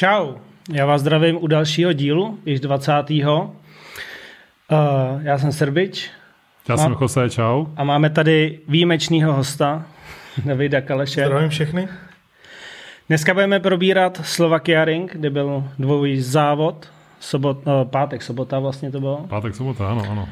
Čau, já vás zdravím u dalšího dílu, již 20. Uh, já jsem Srbič. Já jsem Jose, čau. A máme tady výjimečného hosta, Davida Kaleše. Zdravím všechny. Dneska budeme probírat Slovakia Ring, kde byl dvojí závod, sobot, uh, pátek, sobota vlastně to bylo. Pátek, sobota, ano, ano.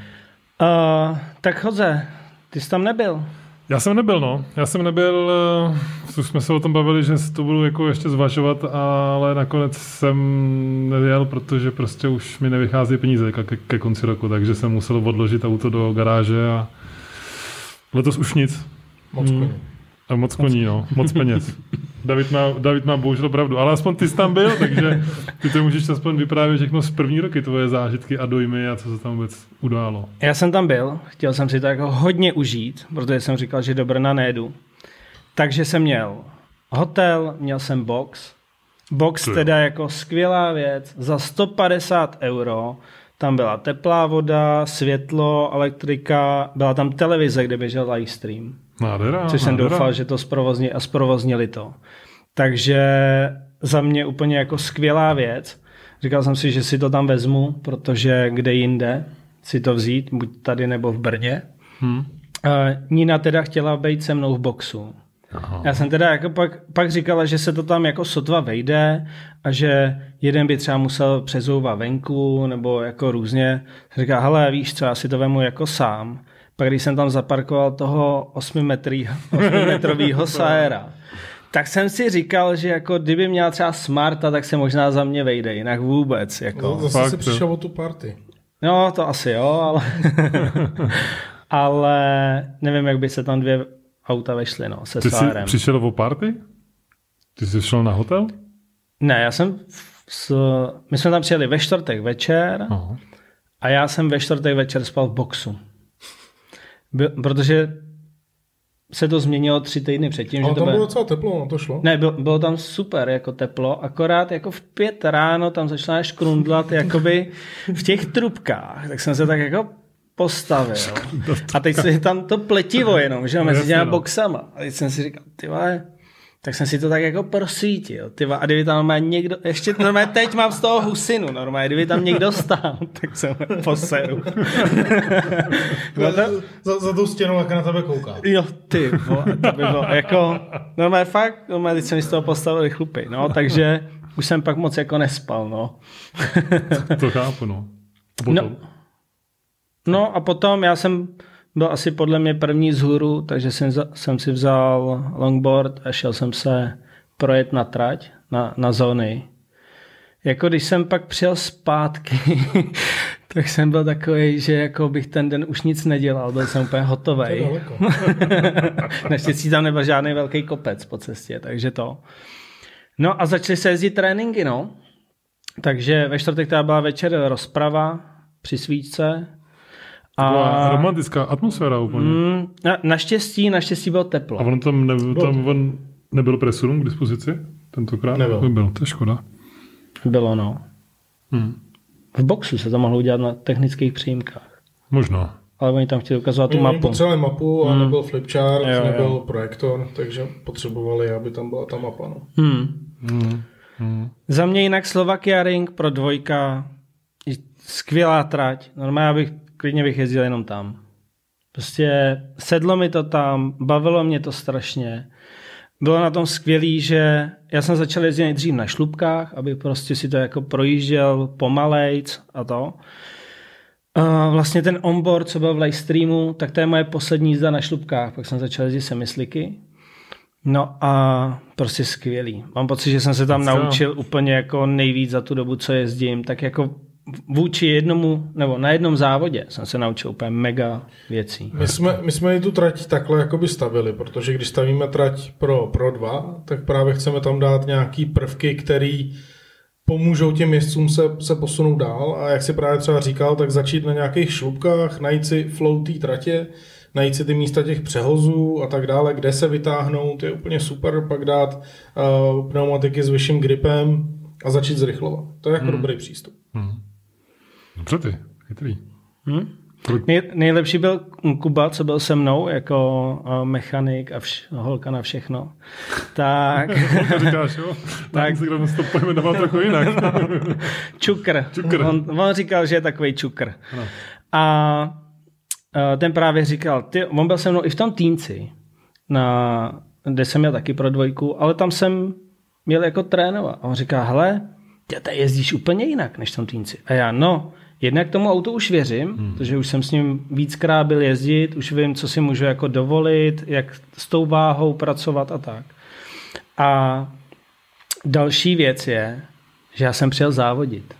Uh, tak Hoze, ty jsi tam nebyl. Já jsem nebyl, no. Já jsem nebyl, uh, už jsme se o tom bavili, že to budu jako ještě zvažovat, ale nakonec jsem nejel, protože prostě už mi nevychází peníze ke, ke konci roku, takže jsem musel odložit auto do garáže a letos už nic. Moc hmm. A moc koní, no. Moc peněz. David má, David má bohužel pravdu, ale aspoň ty jsi tam byl, takže ty to můžeš aspoň vyprávět všechno z první roky, tvoje zážitky a dojmy a co se tam vůbec událo. Já jsem tam byl, chtěl jsem si to jako hodně užít, protože jsem říkal, že do Brna nejedu. Takže jsem měl hotel, měl jsem box. Box to teda jako skvělá věc, za 150 euro, tam byla teplá voda, světlo, elektrika, byla tam televize, kde běžel live stream. Nádhera, což jsem nádhera. doufal, že to zprovozní a zprovoznili to. Takže za mě úplně jako skvělá věc. Říkal jsem si, že si to tam vezmu, protože kde jinde si to vzít, buď tady nebo v Brně. Hmm. Nina teda chtěla být se mnou v boxu. Aha. Já jsem teda jako pak, pak říkala, že se to tam jako sotva vejde a že jeden by třeba musel přezouvat venku nebo jako různě. Říká, hele, víš co, já si to vemu jako sám. Pak když jsem tam zaparkoval toho 8 metrového Saera, tak jsem si říkal, že jako kdyby měla třeba Smarta, tak se možná za mě vejde, jinak vůbec. Jako. No, zase Fakt, si přišel o tu party. No, to asi jo, ale, ale nevím, jak by se tam dvě auta vešly, no, se Ty Saerem. jsi přišel o party? Ty jsi šel na hotel? Ne, já jsem, s, my jsme tam přijeli ve čtvrtek večer Aha. a já jsem ve čtvrtek večer spal v boxu. Protože se to změnilo tři týdny předtím. Ale že tam to bylo docela teplo, no to šlo. Ne, bylo, bylo tam super jako teplo, akorát jako v pět ráno tam začala škrundlat jakoby v těch trubkách, tak jsem se tak jako postavil. A teď se tam to pletivo jenom, že mezi těma boxama. A teď jsem si říkal, ty vole, tak jsem si to tak jako prosvítil. Ty a kdyby tam má někdo, ještě normálně teď mám z toho husinu, normálně, kdyby tam někdo stál, tak jsem poseru. no to, za, za tou stěnou, jak na tebe kouká. Jo, ty, vole, to by bylo jako, normálně fakt, normálně teď jsem z toho postavil chlupy, no, takže už jsem pak moc jako nespal, no. to chápu, no. No, no a potom já jsem byl asi podle mě první z hůru, takže jsem, jsem si vzal longboard a šel jsem se projet na trať, na, na zóny. Jako když jsem pak přijel zpátky, tak jsem byl takový, že jako bych ten den už nic nedělal, byl jsem úplně hotový. Naštěstí tam nebyl žádný velký kopec po cestě, takže to. No a začaly se jezdit tréninky, no. Takže ve čtvrtek teda byla večer rozprava při svíčce, a... Byla romantická atmosféra úplně. Mm, na, naštěstí, naštěstí bylo teplo. A on tam, ne, tam on nebyl presunum k dispozici tentokrát? Nebyl. Byl, to je škoda. Bylo, no. Hmm. V boxu se to mohlo udělat na technických přímkách. Možná. Ale oni tam chtěli ukazovat tu mapu. potřebovali mapu a hmm. nebyl flipchart, jo, nebyl jo. projektor, takže potřebovali, aby tam byla ta mapa. No. Hmm. Hmm. Hmm. Za mě jinak Slovakia Ring pro dvojka skvělá trať. Normálně bych klidně bych jezdil jenom tam. Prostě sedlo mi to tam, bavilo mě to strašně. Bylo na tom skvělý, že já jsem začal jezdit nejdřív na šlubkách, aby prostě si to jako projížděl pomalejc a to. A vlastně ten onboard, co byl v live streamu, tak to je moje poslední jízda na šlubkách, pak jsem začal jezdit semisliky. No a prostě skvělý. Mám pocit, že jsem se tam naučil úplně jako nejvíc za tu dobu, co jezdím. Tak jako vůči jednomu, nebo na jednom závodě jsem se naučil úplně mega věcí. My jsme, my jsme i tu trať takhle jakoby stavili, protože když stavíme trať pro, pro dva, tak právě chceme tam dát nějaký prvky, který pomůžou těm jezdcům se, se posunout dál a jak si právě třeba říkal, tak začít na nějakých šlubkách, najít si flow té tratě, najít si ty místa těch přehozů a tak dále, kde se vytáhnout, je úplně super, pak dát uh, pneumatiky s vyšším gripem a začít zrychlovat. To je jako hmm. dobrý přístup. Hmm. Dobře ty, chytrý. Hmm? Nej, nejlepší byl Kuba, co byl se mnou jako uh, mechanik a vš, holka na všechno. Tak, to říkáš, jo? Tak, Tak. Instagram to pojmenoval trochu jinak. čukr. Čukr. On, on říkal, že je takový čukr. Ano. A uh, ten právě říkal, ty, on byl se mnou i v tom týnci, na, kde jsem měl taky pro dvojku, ale tam jsem měl jako trénovat. A on říká, hele, ty tady jezdíš úplně jinak než v tom týnci. A já, no, jednak tomu autu už věřím, hmm. protože už jsem s ním víckrát byl jezdit, už vím, co si můžu jako dovolit, jak s tou váhou pracovat a tak. A další věc je, že já jsem přijel závodit.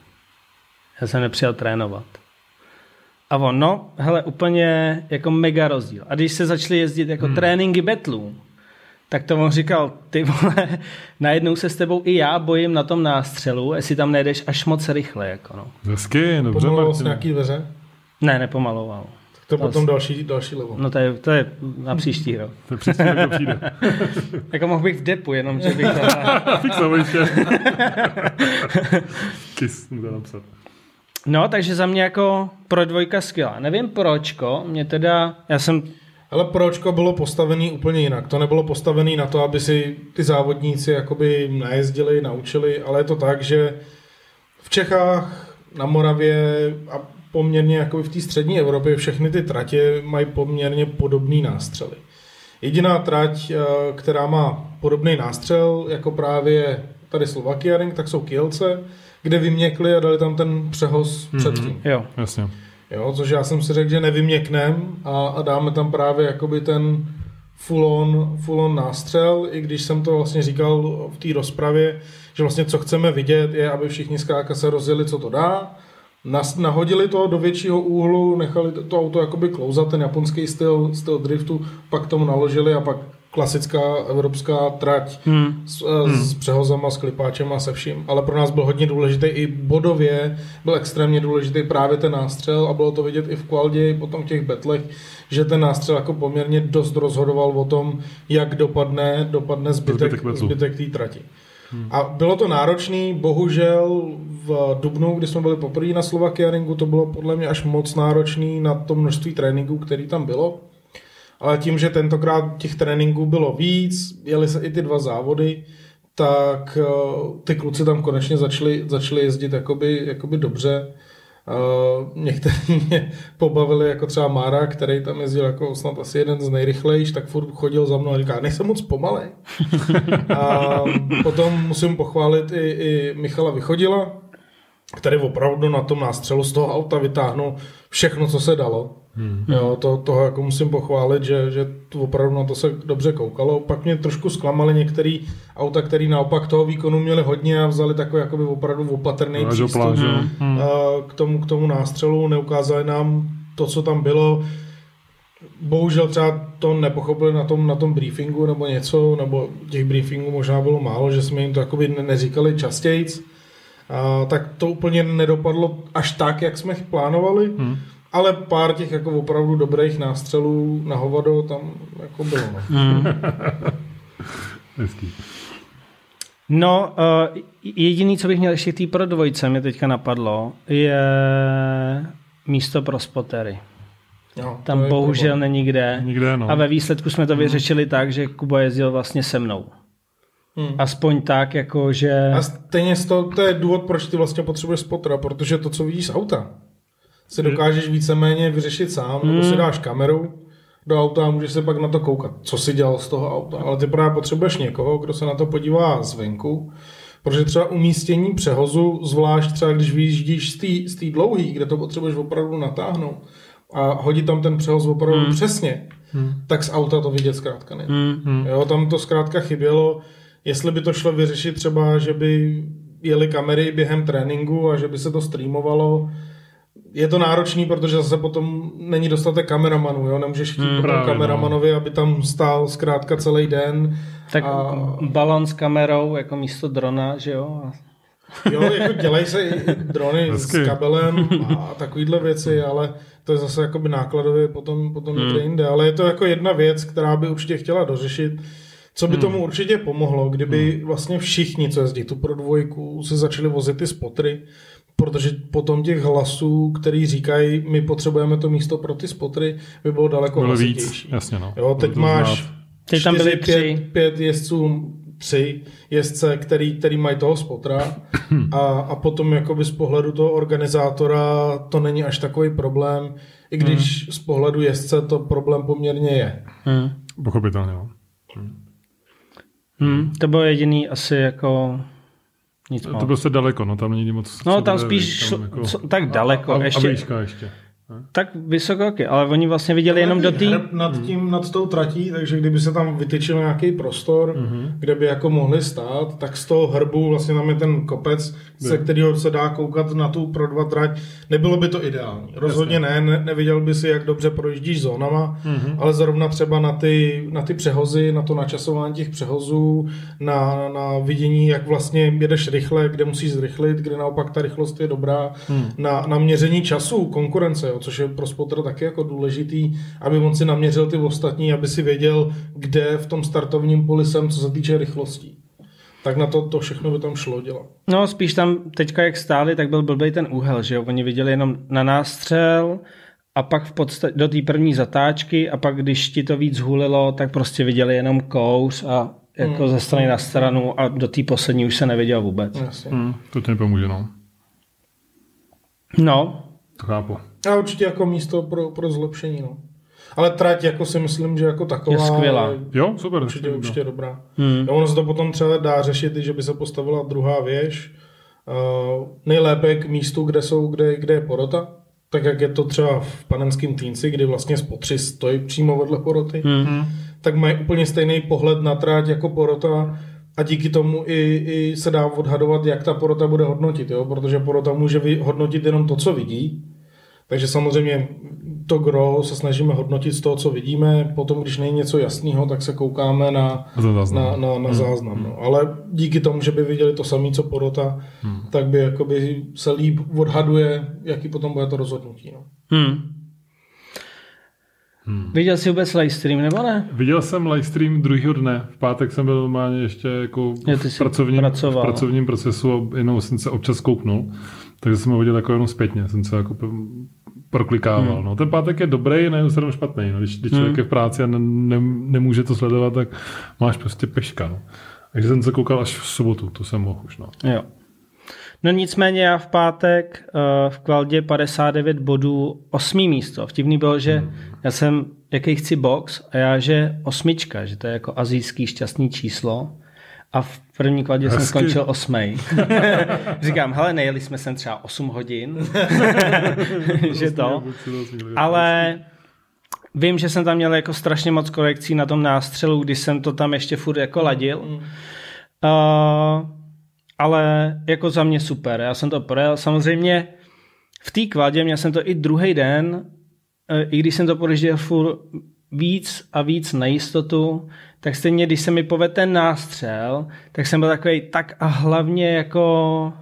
Já jsem nepřijel trénovat. A on, no, hele, úplně jako mega rozdíl. A když se začaly jezdit jako hmm. tréninky betlů, tak to on říkal, ty vole, najednou se s tebou i já bojím na tom nástřelu, jestli tam nejdeš až moc rychle, jako no. Hezky, dobře, Pomaloval jsi nějaký dveře? Ne, nepomaloval. Tak to je To potom asi- další, další level. No to je, to je na příští rok. To je přesně, jak to přijde. Jako mohl bych v depu, jenom že bych to... Fixoval ještě. Kis, můžu napsat. No, takže za mě jako pro dvojka skvělá. Nevím pročko, mě teda, já jsem Ale pročko bylo postavený úplně jinak. To nebylo postavený na to, aby si ty závodníci jakoby najezdili, naučili, ale je to tak, že v Čechách, na Moravě a poměrně jakoby v té střední Evropě všechny ty tratě mají poměrně podobný nástřely. Jediná trať, eh, která má podobný nástřel, jako právě tady Slovakia Ring, tak jsou Kielce, kde vyměkli a dali tam ten přehoz mm-hmm. předtím. jo, Jasně. Jo, což já jsem si řekl, že nevyměknem a, a dáme tam právě jakoby ten full on, full on nástřel, i když jsem to vlastně říkal v té rozpravě, že vlastně co chceme vidět je, aby všichni skáka se rozjeli, co to dá, nahodili to do většího úhlu, nechali to, to auto jakoby klouzat, ten japonský styl, styl driftu, pak tomu naložili a pak klasická evropská trať hmm. s, hmm. s přehozama, s klipáčem a se vším. Ale pro nás byl hodně důležitý i bodově, byl extrémně důležitý právě ten nástřel a bylo to vidět i v Qualdě, i potom v těch betlech, že ten nástřel jako poměrně dost rozhodoval o tom, jak dopadne, dopadne zbytek, Zbytek zbytek té trati. Hmm. A bylo to náročný, bohužel v Dubnu, kdy jsme byli poprvé na Slovakia Ringu, to bylo podle mě až moc náročný na to množství tréninků, který tam bylo. Ale tím, že tentokrát těch tréninků bylo víc, jeli se i ty dva závody, tak eh, ty kluci tam konečně začali, začali jezdit jakoby, jakoby dobře. Uh, někteří mě pobavili, jako třeba Mára, který tam jezdil jako snad asi jeden z nejrychlejších, tak furt chodil za mnou a říká, nejsem moc pomalej. a potom musím pochválit i, i Michala Vychodila, který opravdu na tom nástřelu z toho auta vytáhnul všechno, co se dalo. Hmm. Jo, to, toho jako musím pochválit, že, že to opravdu na to se dobře koukalo. Pak mě trošku zklamali některé auta, které naopak toho výkonu měli hodně a vzali takový jakoby opravdu opatrný Pláž o přístup pláž, jo. Hmm. a k tomu, k tomu nástřelu, neukázali nám to, co tam bylo. Bohužel třeba to nepochopili na tom, na tom briefingu nebo něco, nebo těch briefingů možná bylo málo, že jsme jim to jakoby ne- neříkali častějc. A, tak to úplně nedopadlo až tak, jak jsme plánovali, hmm. Ale pár těch jako opravdu dobrých nástřelů na hovado tam jako bylo. No. Hmm. Hezký. No, uh, jediný, co bych měl ještě k té pro dvojce, mě teďka napadlo, je místo pro spotery. Jo, Tam je bohužel problém. není kde. Nikde, no. A ve výsledku jsme to vyřešili tak, že Kuba jezdil vlastně se mnou. Hmm. Aspoň tak, jako že... A stejně to, to je důvod, proč ty vlastně potřebuješ spotra, protože to, co vidíš z auta, si dokážeš víceméně vyřešit sám, nebo si dáš kameru do auta a můžeš se pak na to koukat, co si dělal z toho auta. Ale ty právě potřebuješ někoho, kdo se na to podívá zvenku, protože třeba umístění přehozu, zvlášť třeba když vyjíždíš z té dlouhý, kde to potřebuješ opravdu natáhnout a hodit tam ten přehoz opravdu hmm. přesně, hmm. tak z auta to vidět zkrátka nejde. Hmm. Jo, tam to zkrátka chybělo. Jestli by to šlo vyřešit třeba, že by jeli kamery během tréninku a že by se to streamovalo, je to náročný, protože zase potom není dostatek kameramanů, jo? nemůžeš chtít Hmm, hmm, potom no. kameramanovi, aby tam stál zkrátka celý den. Tak a, balon s kamerou jako místo drona, že jo? A- jo, jako dělají se i drony s Hezky. kabelem a takovýhle věci, ale to je zase jakoby nákladově potom, potom někde jinde. Ale je to jako jedna věc, která by určitě chtěla dořešit. Co by tomu určitě pomohlo, kdyby vlastně všichni, co jezdí tu pro dvojku, se začali vozit ty spotry, protože potom těch hlasů, který říkají, my potřebujeme to místo pro ty spotry, by bylo daleko Bylo víc, jasně no. Jo, teď máš znát. Teď tam byly. Pět, pět jezdců, tři jezdce, který, který mají toho spotra a, a potom jakoby z pohledu toho organizátora to není až takový problém, i když Hmm. z pohledu jezdce to problém poměrně je. Hmm. Pochopitelně, no. Hmm. To bylo jediný asi jako nic To moc. prostě daleko, no, tam není moc... No tam bude, spíš tam co- tak daleko, A, a, ještě- a výška ještě. Tak vysoko, okay, ale oni vlastně viděli jenom do té... Hrb nad tím, nad tou tratí, takže kdyby se tam vytyčil nějaký prostor, kde by jako mohli stát, tak z toho hrbu vlastně tam je ten kopec, se kterého se dá koukat na tu pro dva trať. Nebylo by to ideální. Rozhodně ne, ne, neviděl by si, jak dobře projíždíš zónama, ale zrovna třeba na ty, na ty přehozy, na to načasování těch přehozů, na, na vidění, jak vlastně jedeš rychle, kde musíš zrychlit, kde naopak ta rychlost je dobrá, na, na měření času, konkurence, jo, což je pro spotra taky jako důležitý, aby on si naměřil ty ostatní, aby si věděl, kde v tom startovním poli jsem, co se týče rychlostí. Tak na to, to všechno by tam šlo dělat. No spíš tam teďka jak stáli, tak byl blbej ten úhel, že jo? Oni viděli jenom na nástřel a pak v podstatě do té první zatáčky a pak když ti to víc hulilo, tak prostě viděli jenom kouř a jako Hmm. ze strany na stranu a do té poslední už se neviděl vůbec. Jasně. Hmm, to ti nepomůže, no. No, To chápu. A určitě jako místo pro, pro zlepšení. No. Ale trať jako si myslím, že jako taková Je skvělá. Jo, super. Určitě, určitě dobrá. Hmm. No, ono se to potom třeba dá řešit, že by se postavila druhá věž. Uh, nejlépe k místu, kde, jsou, kde, kde je porota. Tak jak je to třeba v panenském týnci, kdy vlastně spotři stojí přímo vedle poroty, Hmm. tak mají úplně stejný pohled na tráť jako porota a díky tomu i, i se dá odhadovat, jak ta porota bude hodnotit, jo? protože porota může hodnotit jenom to, co vidí. Takže samozřejmě to gro se snažíme hodnotit z toho, co vidíme. Potom, když není něco jasného, tak se koukáme na, záznam. na, na, na záznam. No. Ale díky tomu, že by viděli to samé, co porota, tak by jakoby se líp odhaduje, jaký potom bude to rozhodnutí. No. Hmm. Viděl jsi vůbec live stream, nebo ne? Viděl jsem livestream druhého dne. V pátek jsem byl normálně ještě jako v, jsi pracovním, v pracoval. pracovním procesu a jenom jsem se občas kouknul. Takže jsem ho viděl jako jenom zpětně. Jsem se jako proklikával. Hmm. No, ten pátek je dobrý, na jednu stranu špatný. No, když, když člověk Hmm. je v práci a ne, ne, nemůže to sledovat, tak máš prostě peška. No. Takže jsem se koukal až v sobotu, to jsem mohl už. No. Jo. No nicméně já v pátek uh, v Kvaldě 59 bodů, osmý místo. Vtipný bylo, že Hmm. já jsem, jaký chci box a já, že osmička, že to je jako azijský šťastný číslo. A v první kvaldě jsem Hezky. skončil osmej. Říkám, hele, nejeli jsme sem třeba 8 hodin. že to. Ale vím, že jsem tam měl jako strašně moc korekcí na tom nástřelu, když jsem to tam ještě furt jako ladil. Uh, ale jako za mě super. Já jsem to projel. Samozřejmě v té kvadě měl jsem to i druhý den, eh, i když jsem to projížděl furt víc a víc na jistotu, tak stejně, když se mi povedl ten nástřel, tak jsem byl takový tak a hlavně jako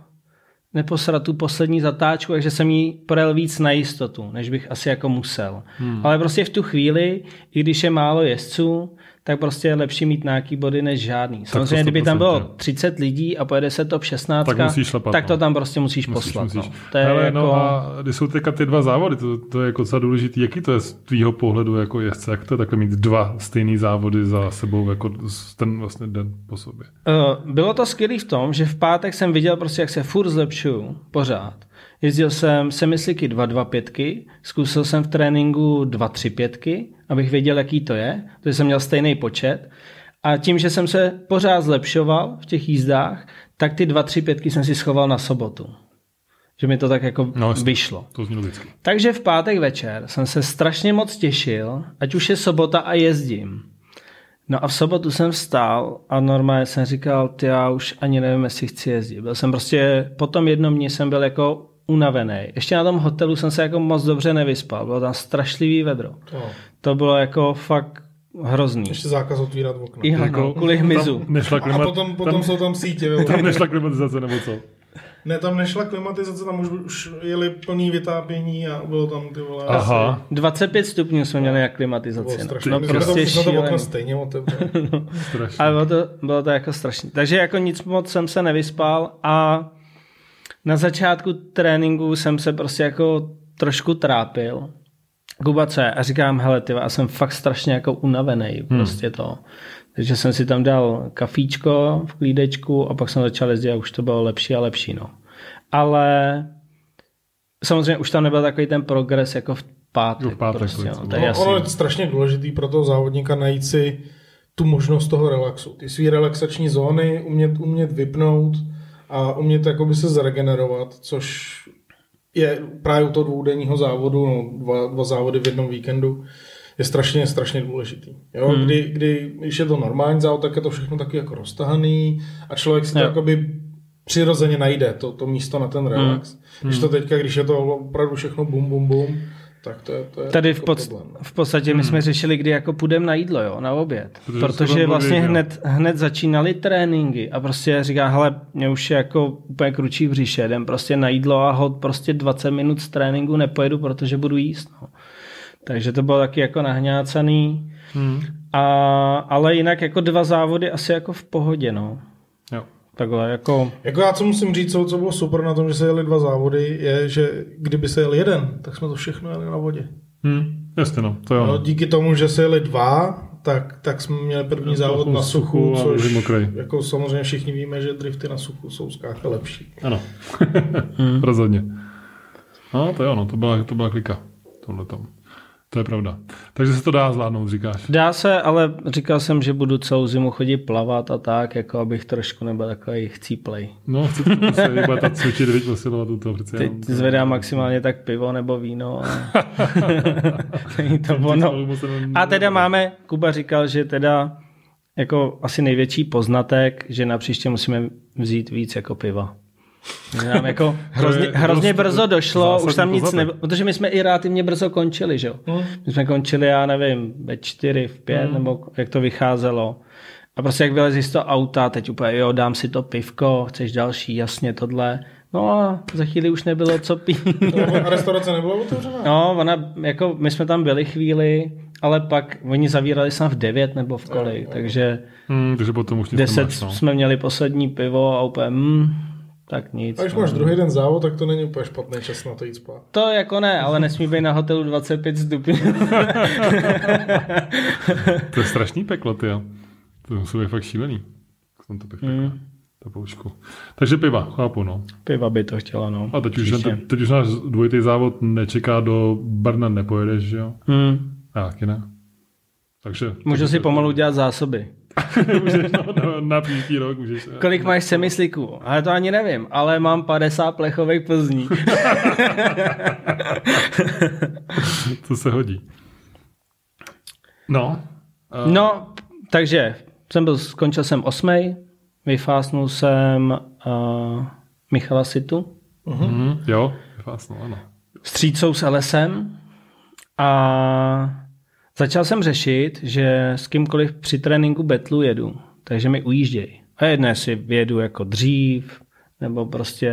neposrat tu poslední zatáčku, takže jsem jí projel víc na jistotu, než bych asi jako musel. Hmm. Ale prostě v tu chvíli, i když je málo jezdců, tak prostě je lepší mít nějaký body než žádný. Samozřejmě, kdyby tam 100%, bylo jo. 30 lidí a pojede se top 16, Tak musíš šlapat, tak to no. tam prostě musíš, Musíš, poslat. musíš. No. To je Hele, jako... no a když jsou teďka ty dva závody, to, to je jako docela důležitý. Jaký to je z tvýho pohledu jako jezdce? Jak to je takhle mít dva stejný závody za sebou jako ten vlastně den po sobě? Uh, Bylo to skvělé v tom, že v pátek jsem viděl prostě, jak se furt zlepšuju, pořád. Jezdil jsem semisliky 2-2-5, zkusil jsem v tréninku 2-3-5, abych věděl, jaký to je, protože jsem měl stejný počet. A tím, že jsem se pořád zlepšoval v těch jízdách, tak ty 2-3-5 jsem si schoval na sobotu. Že mi to tak jako No, vyšlo. To zní logicky. Takže v pátek večer jsem se strašně moc těšil, ať už je sobota a jezdím. No a v sobotu jsem vstál a normálně jsem říkal, ty já už ani nevím, jestli chci jezdit. Byl jsem prostě, po tom jednom dní jsem byl jako unavený. Ještě na tom hotelu jsem se jako moc dobře nevyspal. Bylo tam strašlivý vedro. No. To bylo jako fakt hrozný. Ještě zákaz otvírat okna. Jo, no, kvůli hmyzu. Tam nešla, A klimat, potom, potom tam, jsou tam sítě. vole. tam nešla klimatizace nebo co? Ne, tam nešla klimatizace, tam už, už jeli plný vytápění a bylo tam ty vole. Aha, 25 stupňů jsme měli na bylo klimatizaci. No, no My prostě jsme to okno šílený. stejně otevřeli. strašně. Ale bylo to, bylo to jako strašné. Takže jako nic moc jsem se nevyspal a na začátku tréninku jsem se prostě jako trošku trápil. Kuba co je? A říkám, hele, ty, já jsem fakt strašně jako unavený, hmm. prostě to. Takže jsem si tam dal kafíčko v klídečku a pak jsem začal jezdit a už to bylo lepší a lepší, no. Ale samozřejmě už tam nebyl takový ten progres jako v pátek. V pátek prostě, no, to je no, ono je strašně důležitý pro toho závodníka najít si tu možnost toho relaxu. Ty svý relaxační zóny umět, umět vypnout a umět jakoby se zregenerovat, což je právě u toho dvoudenního závodu, no, dva, dva závody v jednom víkendu, je strašně, strašně důležitý. Jo? Hmm. Kdy, kdy, když je to normální závod, tak je to všechno taky jako roztahaný a člověk si to Jo. jakoby přirozeně najde, to, to místo na ten relax. Hmm. Když to teďka, když je to opravdu všechno bum, bum, bum, tak to je, to je Tady v, jako pod, problém. no. v podstatě my jsme řešili, kdy jako půjdeme na jídlo, jo, na oběd. Protože Protože, vlastně hned, hned začínaly tréninky a prostě říká, hele, mě už je jako úplně kručí v břiše, jdem prostě na jídlo a hod prostě 20 minut z tréninku nepojedu, protože budu jíst. No. Takže to bylo taky jako nahňácaný. Hmm. A, ale jinak jako dva závody asi jako v pohodě, no. Takhle jako... Jako já co musím říct, co, co bylo super na tom, že se jeli dva závody, je, že kdyby se jel jeden, tak jsme to všechno jeli na vodě. Hmm. Jasně no, to jo. No, díky tomu, že se jeli dva, tak, tak jsme měli první No, závod na suchu, suchu a což mokrý. jako samozřejmě všichni víme, že drifty na suchu jsou zkrátka lepší. Ano, Hmm. rozhodně. No, to jo, no, to byla, to byla klika. Tohle tam. To je pravda. Takže se to dá zvládnout, říkáš. Dá se, ale říkal jsem, že budu celou zimu chodit plavat a tak, jako abych trošku nebyl takový chcíplej. No, chci to se bude ta cvičit, víc posilovat u toho přece. Teď jenom. zvedám maximálně tak pivo nebo víno. A... Není to ono. A teda máme, Kuba říkal, že teda jako asi největší poznatek, že na příště musíme vzít víc jako piva. Nám jako hrozně, hrozně brzo došlo, už tam nic nebylo, protože my jsme i relativně brzo končili, že jo. My jsme končili, já nevím, ve čtyři, v pět, nebo jak to vycházelo. A prostě jak vylezí z toho auta, teď úplně, jo, dám si to pivko, chceš další, jasně, tohle. No a za chvíli už nebylo co pít. A restaurace nebyla otevřená? No, ona, jako my jsme tam byli chvíli, ale pak oni zavírali se v 9 nebo v kolik, takže Hmm, takže potom už nic 10 nemáš, no. jsme měli poslední pivo a úplně, mm, tak nic. A když no. máš druhý den závod, tak to není úplně špatný čas na to jít spát. To jako ne, ale nesmí být na hotelu 25 stupňů. To je strašný peklo, ty jo. To musí být fakt šílený. Jsem to peklo. Mm. Mm. To poušku. Takže piva, chápu, no. Piva by to chtěla, no. A teď už, Příště. teď, už náš dvojitý závod nečeká do Brna, nepojedeš, že jo? Hmm. Já taky ne. Takže... Můžu si pomalu dělat zásoby. můžeš no, na, na příští rok můžeš. Kolik máš semislíků? Ale to ani nevím, ale mám 50 plechových plzní. To se hodí. No. Uh, No, takže jsem byl, skončil jsem osmej, vyfásnul jsem uh, Michala Situ, mm, jo, vyfásnul, ano. střícou s LSem a začal jsem řešit, že s kýmkoliv při tréninku betlu jedu, takže mi ujížděj. A jedné si vědu jako dřív, nebo prostě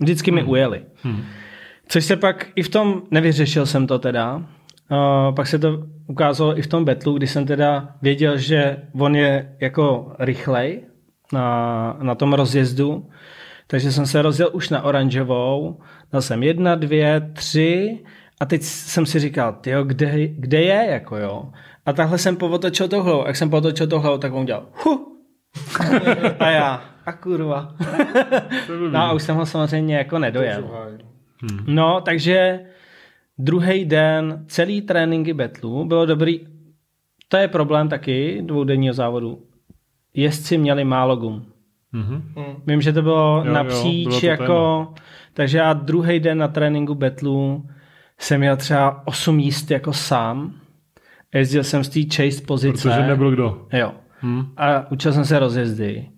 vždycky mi ujeli. Hmm. Což se pak i v tom, nevyřešil jsem to teda, uh, pak se to ukázalo i v tom betlu, kdy jsem teda věděl, že on je jako rychlej na, na tom rozjezdu, takže jsem se rozjel už na oranžovou, dal jsem jedna, dvě, tři a teď jsem si říkal, tyjo, kde, kde je, jako jo. A takhle jsem povotočil tou hlavou. Jak jsem povotočil tou hlavou, tak on dělal, hu. a já, a kurva. no a už jsem ho samozřejmě jako nedojel. No, takže druhý den, celý tréninky betlu bylo dobrý. To je problém taky dvoudenního závodu. Jezdci měli málo gum. Mm-hmm. Vím, že to bylo Jo, jo, napříč, bylo to jako, takže já druhý den na tréninku betlu jsem měl třeba 8 jíst jako sám. Jezdil jsem z té chase pozice. Protože nebyl kdo. Jo. Hmm. A učil jsem se rozjezdy.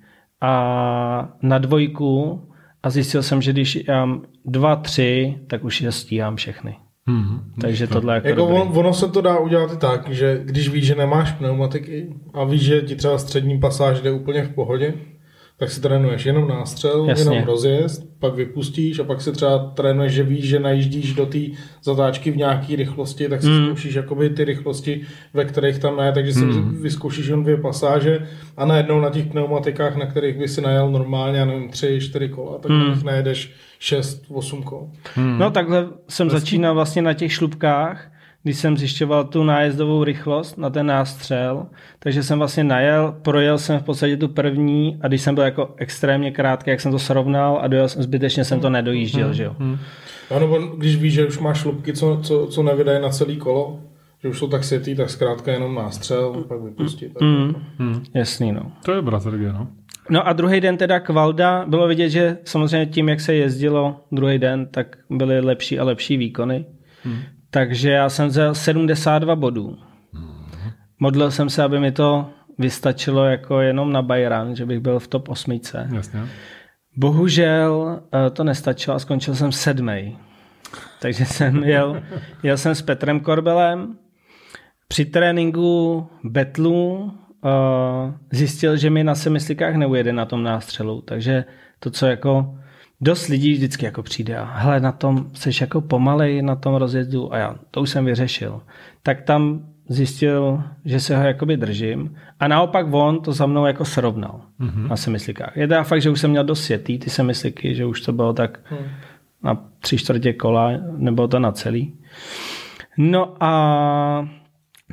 A na dvojku a zjistil jsem, že když mám dva, tři, tak už je stíhám všechny. Hmm. Takže tohle jako, Jako dobrý. on, ono se to dá udělat i tak, že když víš, že nemáš pneumatiky a víš, že ti třeba střední pasáž jde úplně v pohodě, tak si trénuješ jenom nástřel, Jasně. jenom rozjezd, pak vypustíš a pak si třeba trénuješ, že víš, že najíždíš do té zatáčky v nějaké rychlosti, tak si mm. zkoušíš jakoby ty rychlosti, ve kterých tam ne, takže si mm. vyzkoušíš jen dvě pasáže a najednou na těch pneumatikách, na kterých by si najel normálně, já nevím, tři, čtyři kola, tak mm. na nich najedeš šest, osm kol. No takhle jsem začínal vlastně na těch šlubkách, když jsem zjišťoval tu nájezdovou rychlost na ten nástřel, takže jsem vlastně najel, projel jsem v podstatě tu první a když jsem byl jako extrémně krátký, jak jsem to srovnal a dojel jsem, zbytečně jsem to nedojížděl, že jo. Ano, nebo když víš, že už máš šlubky, co, co, co nevydají na celý kolo, že už jsou tak světý, tak zkrátka jenom nástřel, pak vypustit. Mm, Hmm. jasný, no. To je strategie, no. No a druhý den teda Kvalda, bylo vidět, že samozřejmě tím, jak se jezdilo druhý den, tak byly lepší a lepší výkony. Hmm. Takže já jsem vzal 72 bodů. Modlil jsem se, aby mi to vystačilo jako jenom na Bayern, že bych byl v top 8. Jasně. Bohužel eh, to nestačilo a skončil jsem sedmý. Takže jsem jel, jel jsem s Petrem Korbelem. Při tréninku betlu uh, zjistil, že mi na semislikách neujede na tom nástřelu. Takže to, co jako dost lidí vždycky jako přijde a hele, na tom jsi jako pomalej na tom rozjezdu a já, to už jsem vyřešil. Tak tam zjistil, že se ho jakoby držím a naopak on to za mnou jako srovnal mm-hmm. na semislikách. Je teda fakt, že už jsem měl dost světý ty semisliky, že už to bylo tak hmm. na tři čtvrtě kola, nebo to na celý. No a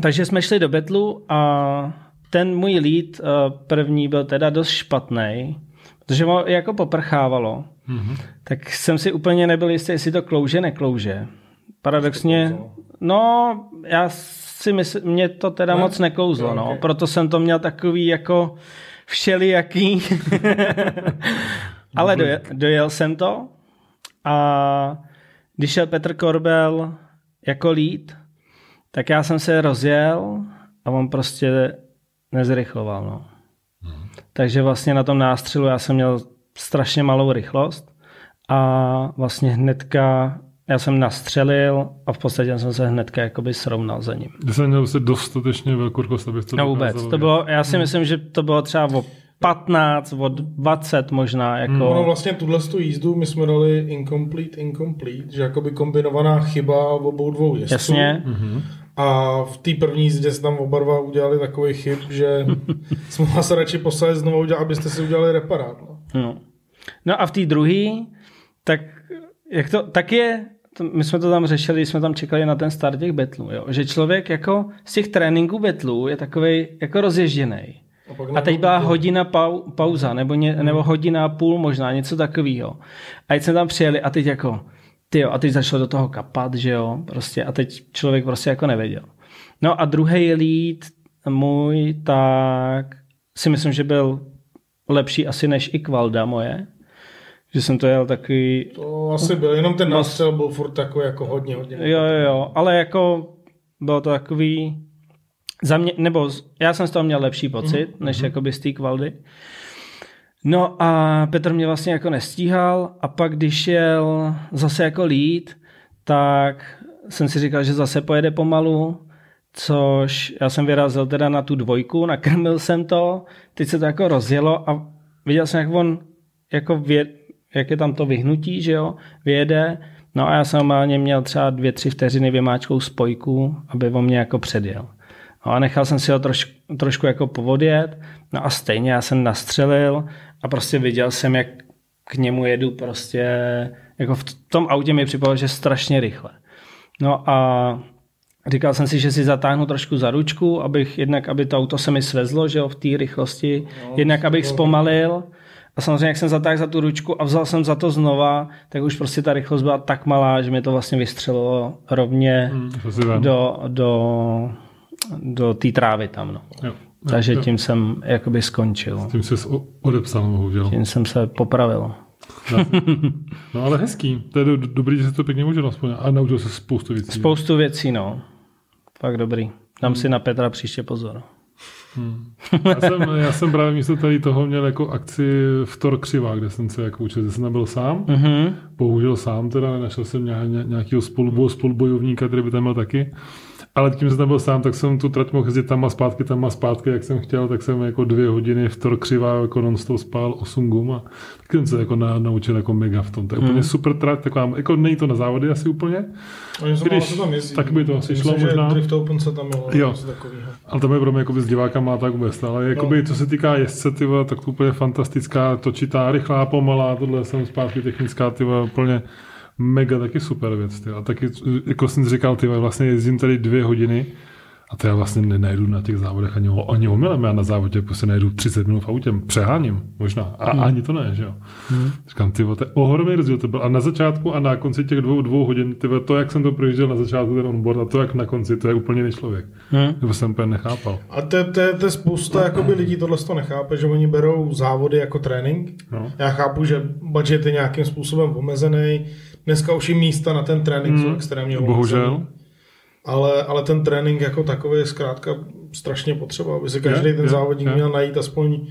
takže jsme šli do betlu a ten můj lead eh, první byl teda dost špatný, protože ho jako poprchávalo. Mm-hmm. Tak jsem si úplně nebyl jistý, jestli to klouže, neklouže. Paradoxně, no já si myslím, mě to teda ne? moc neklouzlo, no, okay. proto jsem to měl takový jako všelijaký. Ale dojel, dojel jsem to a když šel Petr Korbel jako lead, tak já jsem se rozjel a on prostě nezrychloval. No. Hmm. Takže vlastně na tom nástřelu já jsem měl strašně malou rychlost a vlastně hnedka já jsem nastřelil a v podstatě jsem se hnedka jakoby srovnal za ním. Ty jsem měl se dostatečně velkou rychlost, abys to No vůbec. To bylo, já si hmm. myslím, že to bylo třeba o 15, o 20 možná. Jako... No vlastně tuhle tu jízdu my jsme dali incomplete, incomplete, že jakoby kombinovaná chyba v obou dvou jezdců. Jasně. Mm-hmm. A v té první jízdě se tam oba dva udělali takový chyb, že jsme vás radši poslali znovu udělat, abyste si udělali reparát. No, no. No a v té druhé, tak, jak to, tak je, to, my jsme to tam řešili, jsme tam čekali na ten start těch betlů, jo? že člověk jako z těch tréninků betlů je takový jako rozježděný. A, a teď byla hodina pau, pauza, nebo, ně, nebo hodina a půl možná, něco takového. A teď jsme tam přijeli a teď jako, ty jo, a teď začalo do toho kapat, že jo, prostě a teď člověk prostě jako nevěděl. No a druhý lead můj, tak si myslím, že byl lepší asi než i Kvalda moje, že jsem to jel takový... To asi byl, jenom ten nástřel byl furt takový jako hodně, hodně. Jo, jo, jo, ale jako bylo to takový, za mě, nebo já jsem z toho měl lepší pocit, mm-hmm. než jakoby z té Kvaldy. No a Petr mě vlastně jako nestíhal a pak když jel zase jako lead, tak jsem si říkal, že zase pojede pomalu, což já jsem vyrazil teda na tu dvojku, nakrmil jsem to, teď se to jako rozjelo a viděl jsem, jak on jako vě, jak je tam to vyhnutí, že jo, vyjede, no a já jsem normálně měl třeba dvě, tři vteřiny vymáčkou spojku, aby on mě jako předjel. No a nechal jsem si ho troš, trošku jako povodjet, no a stejně já jsem nastřelil a prostě viděl jsem, jak k němu jedu prostě, jako v tom autě mi připadalo, že strašně rychle. No a říkal jsem si, že si zatáhnu trošku za ručku, abych jednak, aby to auto se mi svezlo, že jo, v té rychlosti, no, jednak abych zpomalil a samozřejmě, jak jsem zatáhl za tu ručku a vzal jsem za to znova, tak už prostě ta rychlost byla tak malá, že mi to vlastně vystřelilo rovně hmm, do, do, do té trávy tam. No. Jo. Takže jo. tím jsem jakoby skončil. S tím jsi odepsal, bohužel. Tím jsem se popravil. No. no ale hezký. To je do, dobrý, že se to pěkně užil aspoň. A naučil se spoustu věcí. Spoustu věcí, no. Fakt dobrý. Dám hmm. si na Petra příště pozor. Hmm. Já, jsem, já jsem právě místo tady toho měl jako akci v Tor Křiva, kde jsem se jako učil, jsem nebyl sám. Mm-hmm. Bohužel sám teda, nenašel jsem nějakého spolubo, spolubojovníka, který by tam byl taky. Ale tím jsem tam byl sám, tak jsem tu trať mohl jezdit tam a zpátky, tam a zpátky, jak jsem chtěl, tak jsem jako dvě hodiny v Tor křivá jako non spál 8 gum a tak jsem se jako na, naučil jako mega v tom. To je úplně Hmm. super trať, taková, jako není to na závody asi úplně, Oni Když- tam jezdí. tak by to asi šlo Myslím, možná. Že Drift Open se tam mělo. Jo. něco takového. ale to je pro mě jako s divákama tak vůbec, ale jakoby, co se týká jezdce, ty vole, tak to úplně fantastická, točitá, rychlá, pomalá, tohle jsem zpátky technická, ty vole, úplně mega taky super věc. Ty. A taky, jako jsem říkal, ty vlastně jezdím tady dvě hodiny a to já vlastně nenajdu na těch závodech ani, ani omylem. Já na závodě prostě najdu 30 minut v autě, přeháním možná. A hmm. ani to ne, že jo. Hmm. Říkám, ty vole, to je ohromný rozdíl. To byl. A na začátku a na konci těch dvou, dvou hodin, ty vole, to, jak jsem to projížděl na začátku, ten onboard, a to, jak na konci, to je úplně jiný člověk. Hmm. To jsem úplně nechápal. A to, to, to je spousta jakoby, lidí tohle to nechápe, že oni berou závody jako trénink. No. Já chápu, že budget je nějakým způsobem omezený. Dneska už i místa na ten trénink jsou Mm, extrémně bohužel. omezený. Ale, ale ten trénink jako takový je zkrátka strašně potřeba, aby si každý Je, ten je, závodník je. měl najít aspoň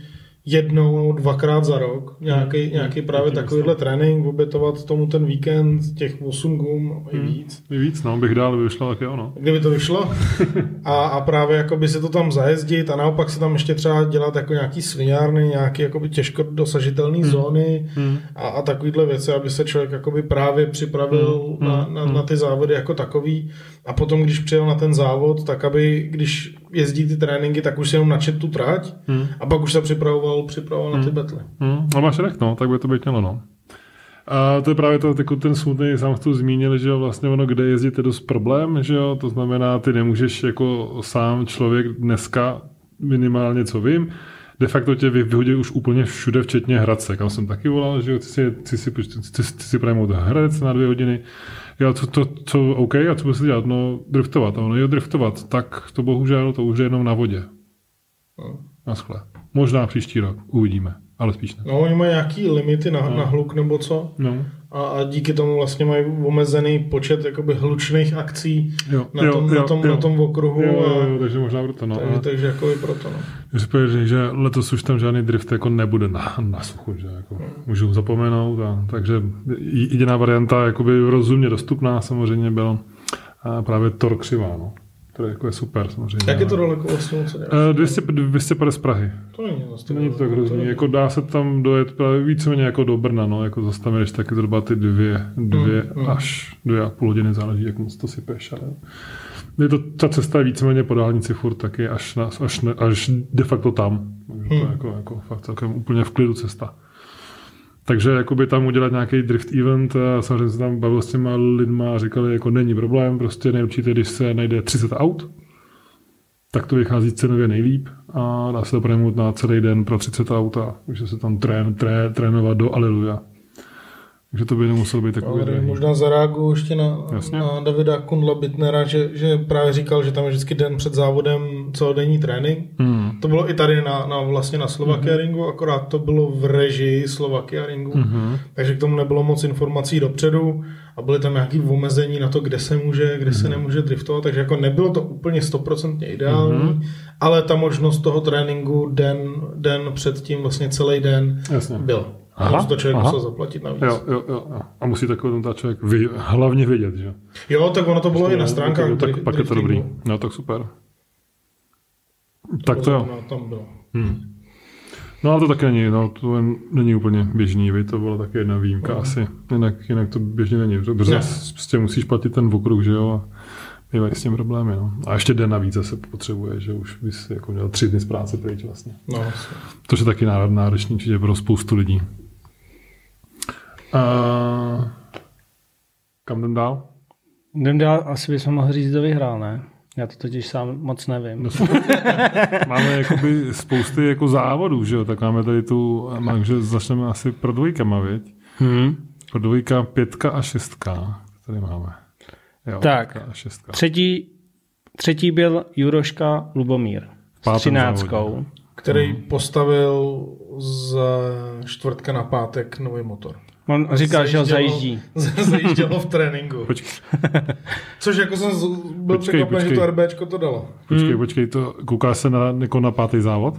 jednou nebo dvakrát za rok nějaký, Mm, nějaký právě tím takovýhle trénink, obětovat tomu ten víkend těch 8 gum i Mm. víc. I víc, no, bych dál vyšlo, tak jo, no. Kdyby to vyšlo. A, a právě jakoby si to tam zajezdit a naopak si tam ještě třeba dělat jako nějaký svinárny, nějaký jakoby těžko dosažitelné Hmm. zóny Hmm. a, a takovýhle věci, aby se člověk jakoby právě připravil Hmm. na, Hmm. na, na ty závody jako takový. A potom, když přijel na ten závod, tak aby, když jezdí ty tréninky, tak už si jenom načet tu trať Hmm. a pak už se připravoval, připravoval na ty Hmm. betly. Hmm, no máš recht, no, tak by to být mělo, no. A to je právě to, jako ten smutný, sám tu zmínil, že jo, vlastně ono, kde jezdit je dost problém, že jo, to znamená, ty nemůžeš jako sám člověk dneska minimálně, co vím, de facto tě vy- vyhodí už úplně všude, včetně Hradce, kam jsem taky volal, že jo, ty si, ty si, ty, ty, ty si projmout Hradec na dvě hodiny, jo, to, to, to, OK, a co budeš dělat? No, driftovat, a ono, jo, driftovat, tak to bohužel, to už je jenom na vodě. No. Naschle. Možná příští rok, uvidíme, ale spíš ne. No, oni mají nějaký limity na, No. na hluk nebo co No. A, a díky tomu vlastně mají omezený počet jakoby hlučných akcí Jo, na, tom, jo, na, tom, jo. na tom okruhu. Jo, jo, a, jo, takže možná proto, no. takže, takže jako i proto. No. Říkají, že, že letos už tam žádný drift jako nebude na, na suchu, že jako můžu zapomenout. A, takže jediná varianta, jakoby rozumně dostupná samozřejmě byla právě Tor křivá, no. To je, jako je super samozřejmě. Jak je to ale- daleko vlastně, děláš? Eh, 200, 250 z Prahy. To není To není to tak hrozný. Jako dá se tam dojet právě víceméně jako do Brna, no. Jako jdeš taky zhruba ty dvě, dvě Mm, mm. až dvě a půl hodiny, záleží, jak moc to sypeš. Ale je to, ta cesta je víceméně po dálnici furt taky až, na, až, ne, až de facto tam. Takže to je Mm. jako, jako fakt celkem úplně v klidu cesta. Takže jakoby tam udělat nějaký drift event, a samozřejmě se tam bavil s těma lidma a říkali, jako není problém, prostě nejurčitě, když se najde 30 aut, tak to vychází cenově nejlíp a dá se to na celý den pro 30 aut a může se tam trén, tré, trénovat do Aleluja. Takže to by nemuselo být takový Ale drahý. možná zareaguju ještě na, Jasně. na Davida Kundla Bitnera, že, že právě říkal, že tam je vždycky den před závodem celodenní trénink. Hmm. To bylo i tady na, na vlastně na Slovakia Mhm. Ringu, akorát to bylo v režii Slovakia Ringu, Mhm. takže k tomu nebylo moc informací dopředu a byly tam nějaké omezení na to, kde se může, kde Mhm. se nemůže driftovat, takže jako nebylo to úplně stoprocentně ideální, Mhm. ale ta možnost toho tréninku den, den předtím, vlastně celý den Jasně. byla. Aha, to člověk aha. musel zaplatit navíc. Jo, jo, jo. A musí takový ten člověk vy, hlavně vědět, že? Jo, tak ono to bylo i na stránkách. Tak, tak dri- pak je to dobrý. No, tak super. Tak to jo. No, tam bylo. Hmm. No ale to taky není, no, to není úplně běžný, vy, to byla taky jedna výjimka Mhm. asi, jinak, jinak to běžně není, protože Ne. prostě musíš platit ten okruh, že jo, a bývají s tím problémy, no. A ještě den navíc se potřebuje, že už bys jako měl tři dny z práce pryč vlastně. No. To je taky náro- náročný určitě pro spoustu lidí. A... Kam jdem dál? Jdem dál, asi bychom mohli říct, kdo vyhrál, ne? Já to totiž sám moc nevím. No, máme jakoby spousty jako závodů, že jo, tak máme tady tu, takže začneme asi pro dvojkama, viď? Hmm. Pro dvojka, pětka a šestka. Tady máme. Jo, Tak. a šestka. Třetí, třetí byl Juroška Lubomír s třináctkou. který postavil z čtvrtka na pátek nový motor. On říkal, že ho zajíždí. Zajíždělo v tréninku. Počkej, Což jako jsem byl Počkej, překvapen, že počkej. to RBčko to dalo. počkej, počkej, to koukáš se na, jako na pátý závod?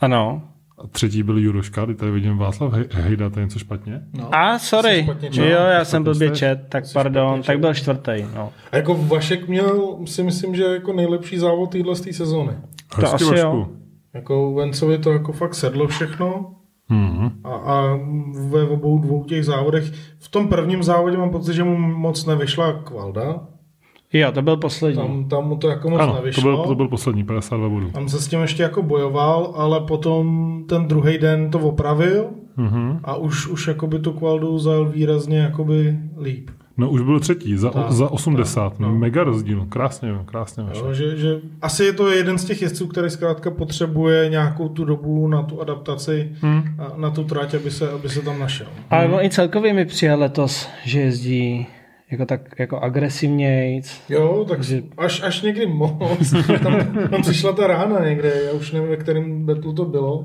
Ano. A třetí byl Juroška, kdy tady vidím Václav Hej- Hejda, to je něco špatně. No. A sorry, špatně jo, já jsem Špatně blbě jste? čet, tak Jsi pardon, špatně tak byl čtvrtý, no. A jako Vašek měl, si myslím, že jako nejlepší závod téhle z té sezóny. Hezky, asi Vašku. jo. Jako Vencovi to jako fakt sedlo všechno Mhm. a, a ve obou dvou těch závodech. V tom prvním závodě mám pocit, že mu moc nevyšla kvalda. Jo, to byl poslední. Tam, tam mu to jako moc Ano, to nevyšlo. byl, to byl poslední, 52 bodů. Tam se s tím ještě jako bojoval, ale potom ten druhý den to opravil Mhm. a už, už jakoby tu kvaldu zajel výrazně jakoby líp. No už byl třetí, za, Tak, za 80. tak, no. Mega rozdíl, krásně, krásně. Jo, že, že asi je to jeden z těch jezdců, který zkrátka potřebuje nějakou tu dobu na tu adaptaci, Hmm. a na tu trať, aby se, aby se tam našel. Ale on i celkově mi přijel letos, že jezdí jako tak jako agresivnějc. Jo, tak až, až někdy moc. Tam, tam přišla ta rána někde, já už nevím, ve kterém betlu to bylo,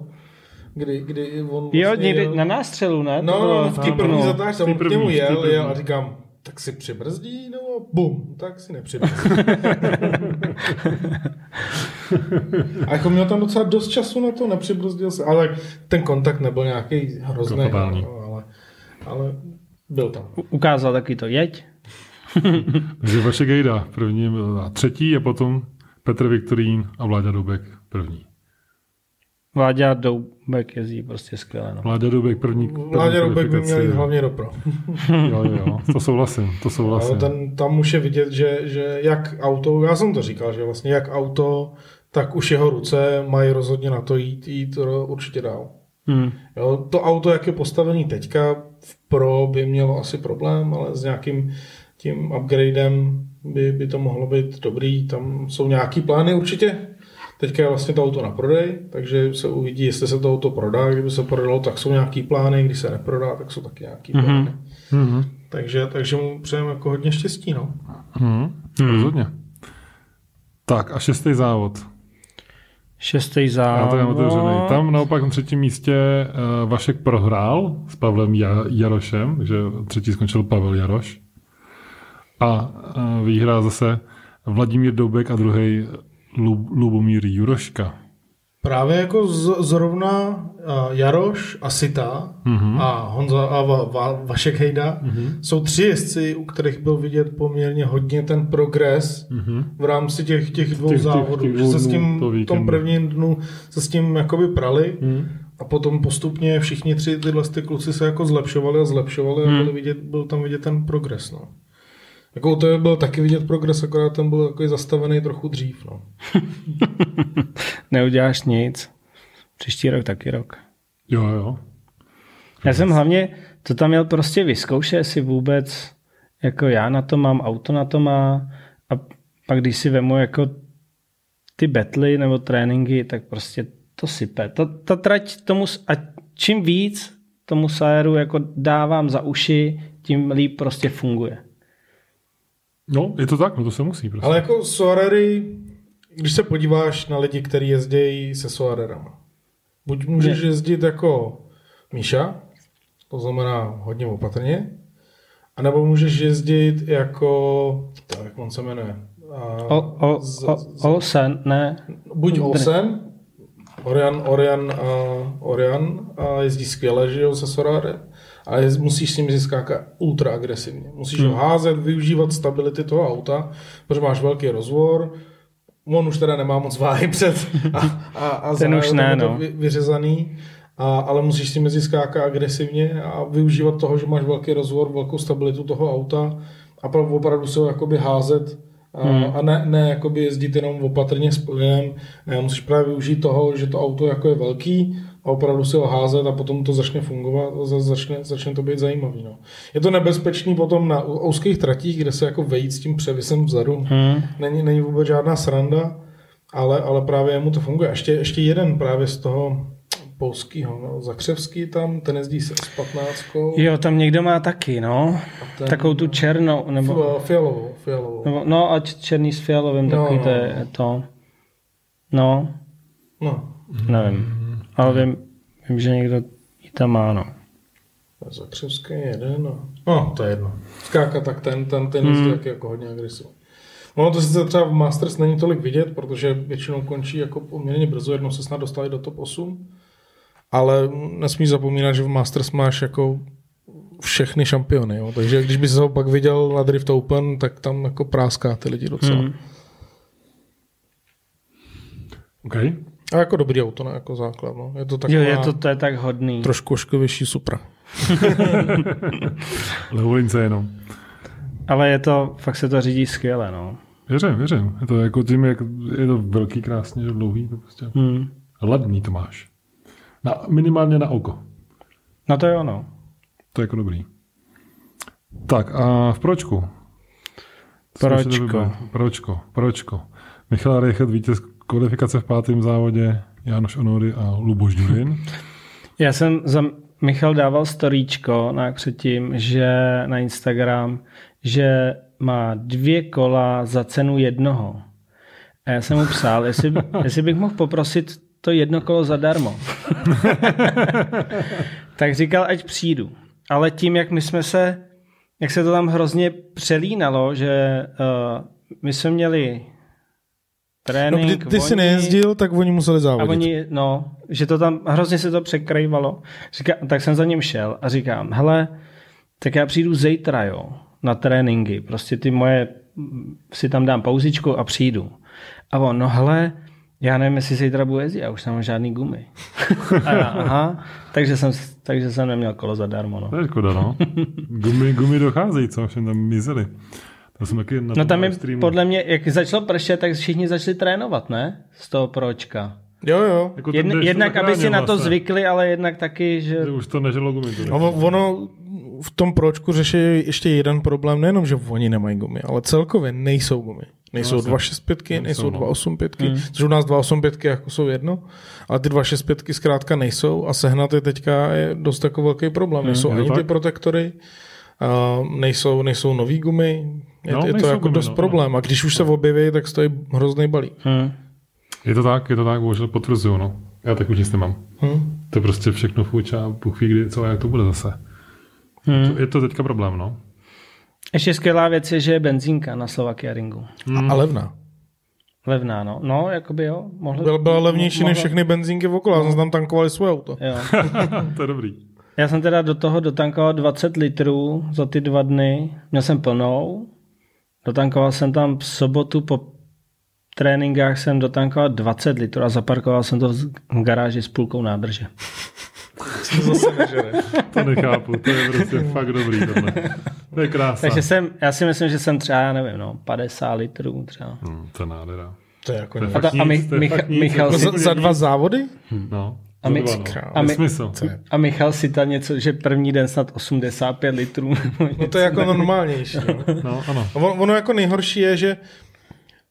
kdy, kdy on Jo, vlastně někdy jel- na nástřelu, ne? To No, bylo- no, v té no, první no. zatáčce, on k němu jel, jel a říkám, tak si přibrzdí, nebo bum, tak si nepřibrzdí. a jako měl tam docela dost času na to, nepřibrzdil se, ale ten kontakt nebyl nějaký hrozný, no, ale, ale byl tam. U- Ukázal taky to, jeď. Takže Vašek Hejda první a třetí a potom Petr Viktorín a Vláďa Doubek první. Vláďa Doubek jezdí prostě skvěle. No. Vláďa Doubek první, první Vládě Rubek by měl jít hlavně do pro. Jo, jo, jo, to souhlasím, to souhlasím. ten, tam už je vidět, že, že jak auto, já jsem to říkal, že vlastně jak auto, tak už jeho ruce mají rozhodně na to jít, jít určitě dál. Hmm. Jo, to auto, jak je postavený teďka, v Pro by mělo asi problém, ale s nějakým tím upgradem by, by to mohlo být dobrý. Tam jsou nějaký plány určitě. Teďka je vlastně to auto na prodej, takže se uvidí, jestli se to auto prodá. Kdyby se prodalo, tak jsou nějaký plány, když se neprodá, tak jsou taky nějaký plány. Mhm. Takže, takže mu přejeme jako hodně štěstí. No. Mhm. Rozhodně. Tak a šestý závod. Šestý Já závod. to mám otevřený. Tam naopak na třetím místě uh, Vašek prohrál s Pavlem Ja- Jarošem, takže třetí skončil Pavel Jaroš. A uh, vyhrál zase Vladimír Doubek a druhý Lubomír Juroška. Právě jako z, zrovna uh, Jaroš a Sita Mhm. a Honza a Va, Va, Vašek Hejda Mhm. jsou tři jezdci, u kterých byl vidět poměrně hodně ten progres Mhm. v rámci těch, těch dvou Těch- těch- závodů. těch že se s tím toho v tom víkendu. prvním dnu se s tím jakoby prali Mhm. a potom postupně všichni tři tyhle ty kluci se jako zlepšovali a zlepšovali Hmm. a byli vidět, byl tam vidět ten progres. No. Jako u tebe byl taky vidět progres, akorát ten byl jako zastavený trochu dřív. No. Neuděláš nic. Příští rok taky rok. Jo, jo. Já jsem hlavně to tam měl prostě vyzkoušet, jestli vůbec jako já na to mám, auto na to má a pak když si vemu jako ty betly nebo tréninky, tak prostě to sype. Ta, ta trať tomu, s- a čím víc tomu Sajeru jako dávám za uši, tím líp prostě funguje. No, je to tak, no to se musí prostě. Ale jako Soarery, když se podíváš na lidi, kteří jezdí se Soarerama, buď můžeš Ne. jezdit jako Míša, to znamená hodně opatrně, anebo můžeš jezdit jako, tak jak on se jmenuje, a O, o, z- o, z- Olsen, ne? buď Olsen, Orian, Orian a Orian a jezdí skvěle, že jo, se Sorarem. A je, musíš s ním získávat ultra agresivně. Musíš Hmm. ho házet, využívat stability toho auta, protože máš velký rozvor. On už teda nemá moc váhy před a, a, a Ten už ne, no. vy, vyřezaný. A, ale musíš s tím jezdit skákat agresivně a využívat toho, že máš velký rozvor, velkou stabilitu toho auta a opravdu se ho jakoby házet a, Hmm. a ne, ne jakoby jezdit jenom opatrně s plynem, ne, musíš právě využít toho, že to auto jako je velký a opravdu si ho házet a potom to začne fungovat a za- začne, začne to být zajímavý. No. Je to nebezpečný potom na úzkých tratích, kde se jako vejít s tím převisem vzadu. Hmm. Není, není vůbec žádná sranda, ale, ale právě mu to funguje. Ještě, ještě jeden právě z toho polského, no, Zakřevský tam, ten jezdí se s 15. Jo, tam někdo má taky, no. ten, Takovou tu černou, nebo, Fi- Fialovou, fialovou. nebo no a černý s fialovým, No, takový no, to je to. No, No, nevím. Ale vím, vím, že někdo ji tam má, no. Zakřevský je jeden, no. no, to je jedno. Skáka, tak ten, ten, ten jezdí taky jako hodně agresivní. Ono to sice třeba v Masters není tolik vidět, protože většinou končí jako poměrně brzo, jednou se snad dostali do top 8, ale nesmíš zapomínat, že v Masters máš jako všechny šampiony. Jo? Takže když bys ho pak viděl na Drift Open, tak tam jako práská ty lidi docela. Hmm. OK. A jako dobrý auto, ne jako základ. No. Je to taková Jo, je to, to je tak hodný. trošku oškovější Supra. Levolince jenom. Ale je to, fakt se to řídí skvěle, no. Věřím, věřím. Je to jako tím, jak je to velký, krásně, že dlouhý. To prostě. Hmm. Ladný to máš. Na, minimálně na oko. No to jo, no. To je jako dobrý. Tak a v pročku. Pročko. Pročko, pročko. Michal Reichet, vítěz kvalifikace v pátém závodě, Jánoš Onory a Luboš Durin. Já jsem za Michal dával storíčko na předtím, že na Instagram, že má dvě kola za cenu jednoho. A já jsem mu psal, jestli, jestli bych mohl poprosit to jedno kolo zadarmo. tak říkal, ať přijdu. Ale tím, jak my jsme se, jak se to tam hrozně přelínalo, že uh, my jsme měli No, trénink, ty, ty jsi oni- nejezdil, tak oni museli a závodit. oni, no, že to tam hrozně se to překrývalo. Říká, tak jsem za ním šel a říkám, hele, tak já přijdu zítra, jo, na tréninky. Prostě ty moje, si tam dám pauzičku a přijdu. A on, no hele, já nevím, jestli zítra budu jezdit, já už nemám žádný gumy. a já, aha, takže jsem, takže jsem neměl kolo zadarmo, no. To je škoda, no. Gumy, gumy docházejí, co všem tam mizely. To jsem taky na No tam je livestreamu. podle mě, jak začalo pršet, tak všichni začali trénovat, ne? Z toho pročka. Jo, jo. Jako Jedn, to jednak, aby si na to vlastně. zvykli, ale jednak taky, že... Že už to nežilo gumy. tolik. Ono, ono v tom pročku řeší ještě jeden problém, nejenom, že oni nemají gumy, ale celkově nejsou gumy. Nejsou No, dva 6.5, nejsou, nejsou no. dva 8.5, hmm. což u nás dva 8.5 jako jsou jedno, ale ty dva 6.5 zkrátka nejsou a sehnat je teďka je dost jako velký problém. Nejsou je to ani ty tak? protektory, a nejsou, nejsou nový gumy, je, No, je to jako dost no, problém. A když už se objeví, tak stojí hrozný balík. Hm. Je to tak, je to tak, bohužel potvrzuju, no. Já tak už nic nemám. Hm? To je prostě všechno fuč a Bůh ví, kdy, co a jak to bude zase. Hm. Je to teďka problém, no. Ještě skvělá věc je, že je benzínka na Slovakia Ringu. Hmm. A levná. Levná, no. No, jakoby jo. Mohli, Byla, byla levnější mohla- než všechny benzínky v okolo, já jsem tam tankovali svoje auto. Jo. to je dobrý. Já jsem teda do toho dotankoval 20 litrů za ty dva dny. Měl jsem plnou. Dotankoval jsem tam v sobotu po tréninkách jsem dotankoval 20 litrů a zaparkoval jsem to v garáži s půlkou nádrže. Zase nežere. To nechápu, to je prostě fakt dobrý tohle. To je krása. Takže jsem, já si myslím, že jsem třeba, já nevím, no, 50 litrů třeba. Hmm, to je nádhera. To je jako To je nic. A, ta, to je Micha, fakt nic, Michal jako si, za, za dva závody? No, A my, no. a my- Nesmysl. a Michal si tam něco, že první den snad 85 litrů. No to je jako normálnější. No. No, ano. A on- Ono jako nejhorší je, že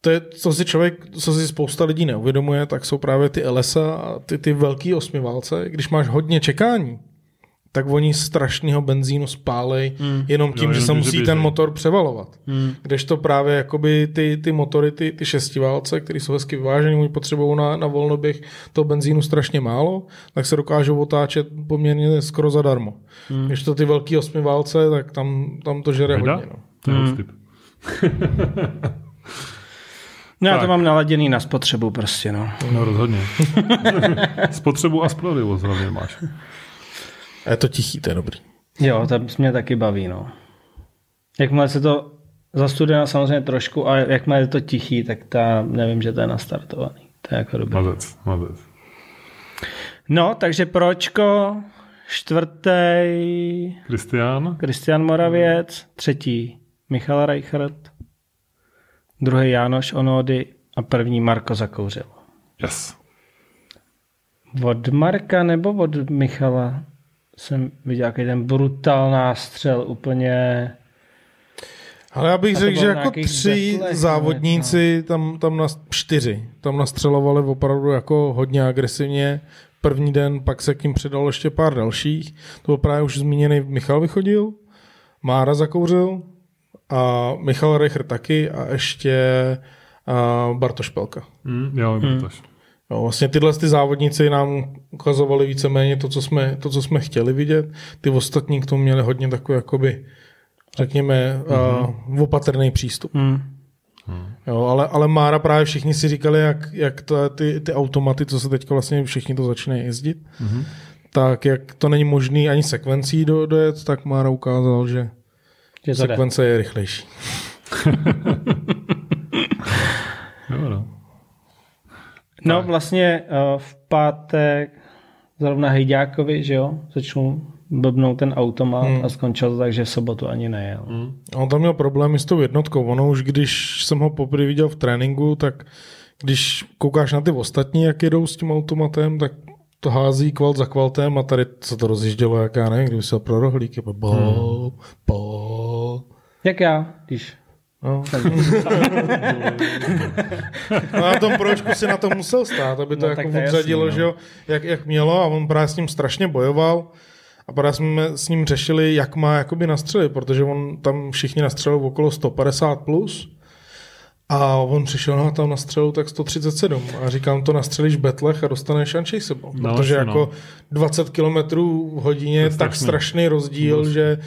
to je, co si člověk, co si spousta lidí neuvědomuje, tak jsou právě ty LSA a ty, ty velký osmiválce. Když máš hodně čekání, tak oni strašného benzínu spálej mm. jenom tím, Jo, že se musí ten motor převalovat. Mm. Kdežto právě jakoby ty, ty motory, ty, ty šestiválce, které jsou hezky vyvážené, oni potřebují na, na volnoběh toho benzínu strašně málo, tak se dokážou otáčet poměrně skoro zadarmo. Mm. Když to ty velký osmiválce, tak tam, tam to žere Vida? hodně. No. To je tip. No já Tak. to mám naladěný na spotřebu prostě, no. No rozhodně. Spotřebu a spolehlivost hlavně máš. A je to tichý, to je dobrý. Jo, to mě taky baví, no. Jakmile se to zastuduje samozřejmě trošku a jakmile je to tichý, tak ta, nevím, že to je nastartovaný. To je jako dobrý. Mazec, mazec. No, takže pročko, čtvrtý Kristián? Kristian Moravěc, třetí Michal Reichert, druhý Jánoš Onody a první Marko Zakouřil. Yes. Od Marka nebo od Michala jsem viděl jaký ten brutál nástřel úplně Ale já bych řekl, že jako tři zetlech, závodníci, tam, tam na čtyři, tam nastřelovali opravdu jako hodně agresivně. První den pak se k ním přidalo ještě pár dalších. To byl právě už zmíněný Michal vychodil, Mára zakouřil a Michal Reicher taky a ještě a Bartoš Pelka. Mm, jo, hmm. to. Jo, vlastně tyhle ty závodníci nám ukazovali víceméně to, co jsme, to, co jsme chtěli vidět. Ty ostatní k tomu měli hodně takový, jakoby, řekněme, mm-hmm. uh, opatrný přístup. hmm. Jo, ale, ale Mára právě všichni si říkali, jak, jak to, ty, ty automaty, co se teď vlastně všichni to začínají jezdit, mm-hmm. tak jak to není možný ani sekvencí do, dojet, tak Mára ukázal, že, Že to jde. sekvence je rychlejší. Jo, no. No vlastně uh, v pátek zrovna Hejďákovi, že jo, začal blbnout ten automat hmm. a skončil to tak, že v sobotu ani nejel. Hmm. A On tam měl problémy s tou jednotkou. Ono už, když jsem ho poprvé viděl v tréninku, tak když koukáš na ty ostatní, jak jedou s tím automatem, tak to hází kvalt za kvaltem a tady se to rozjíždělo, jak já nevím, kdyby se pro rohlík, jako bo, Hmm. bo. Jak já, když No. no na tom pročku si na to musel stát, aby to No, no, jako obřadilo, jasný, že jo, jak, jak mělo a on právě s ním strašně bojoval a právě jsme s ním řešili, jak má jakoby nastřelit, protože on tam všichni nastřelil okolo 150 plus a on přišel no, a tam nastřelil tak 137 a říkám, to nastřelíš v betlech a dostaneš unchaseable, No, protože jasně, no. jako 20 km v hodině je tak strašný. strašný rozdíl, Vůbec. že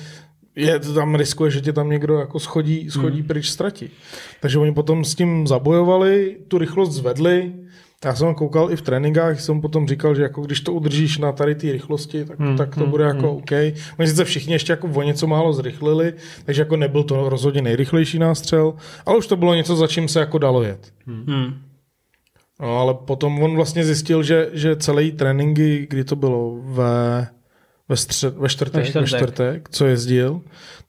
je, to tam riskuje, že tě tam někdo jako schodí, schodí Hmm. pryč ztratí. Takže oni potom s tím zabojovali, tu rychlost zvedli. Já jsem koukal i v tréninkách, jsem potom říkal, že jako když to udržíš na tady té rychlosti, tak, Hmm, tak to hmm, bude jako OK. Oni sice všichni ještě jako o něco málo zrychlili, takže jako nebyl to rozhodně nejrychlejší nástřel, ale už to bylo něco, za čím se jako dalo jet. Hmm. No, ale potom on vlastně zjistil, že, že celé tréninky, kdy to bylo ve, ve, střed, ve, čtvrtek, Ve čtvrtek. ve čtvrtek, co jezdil,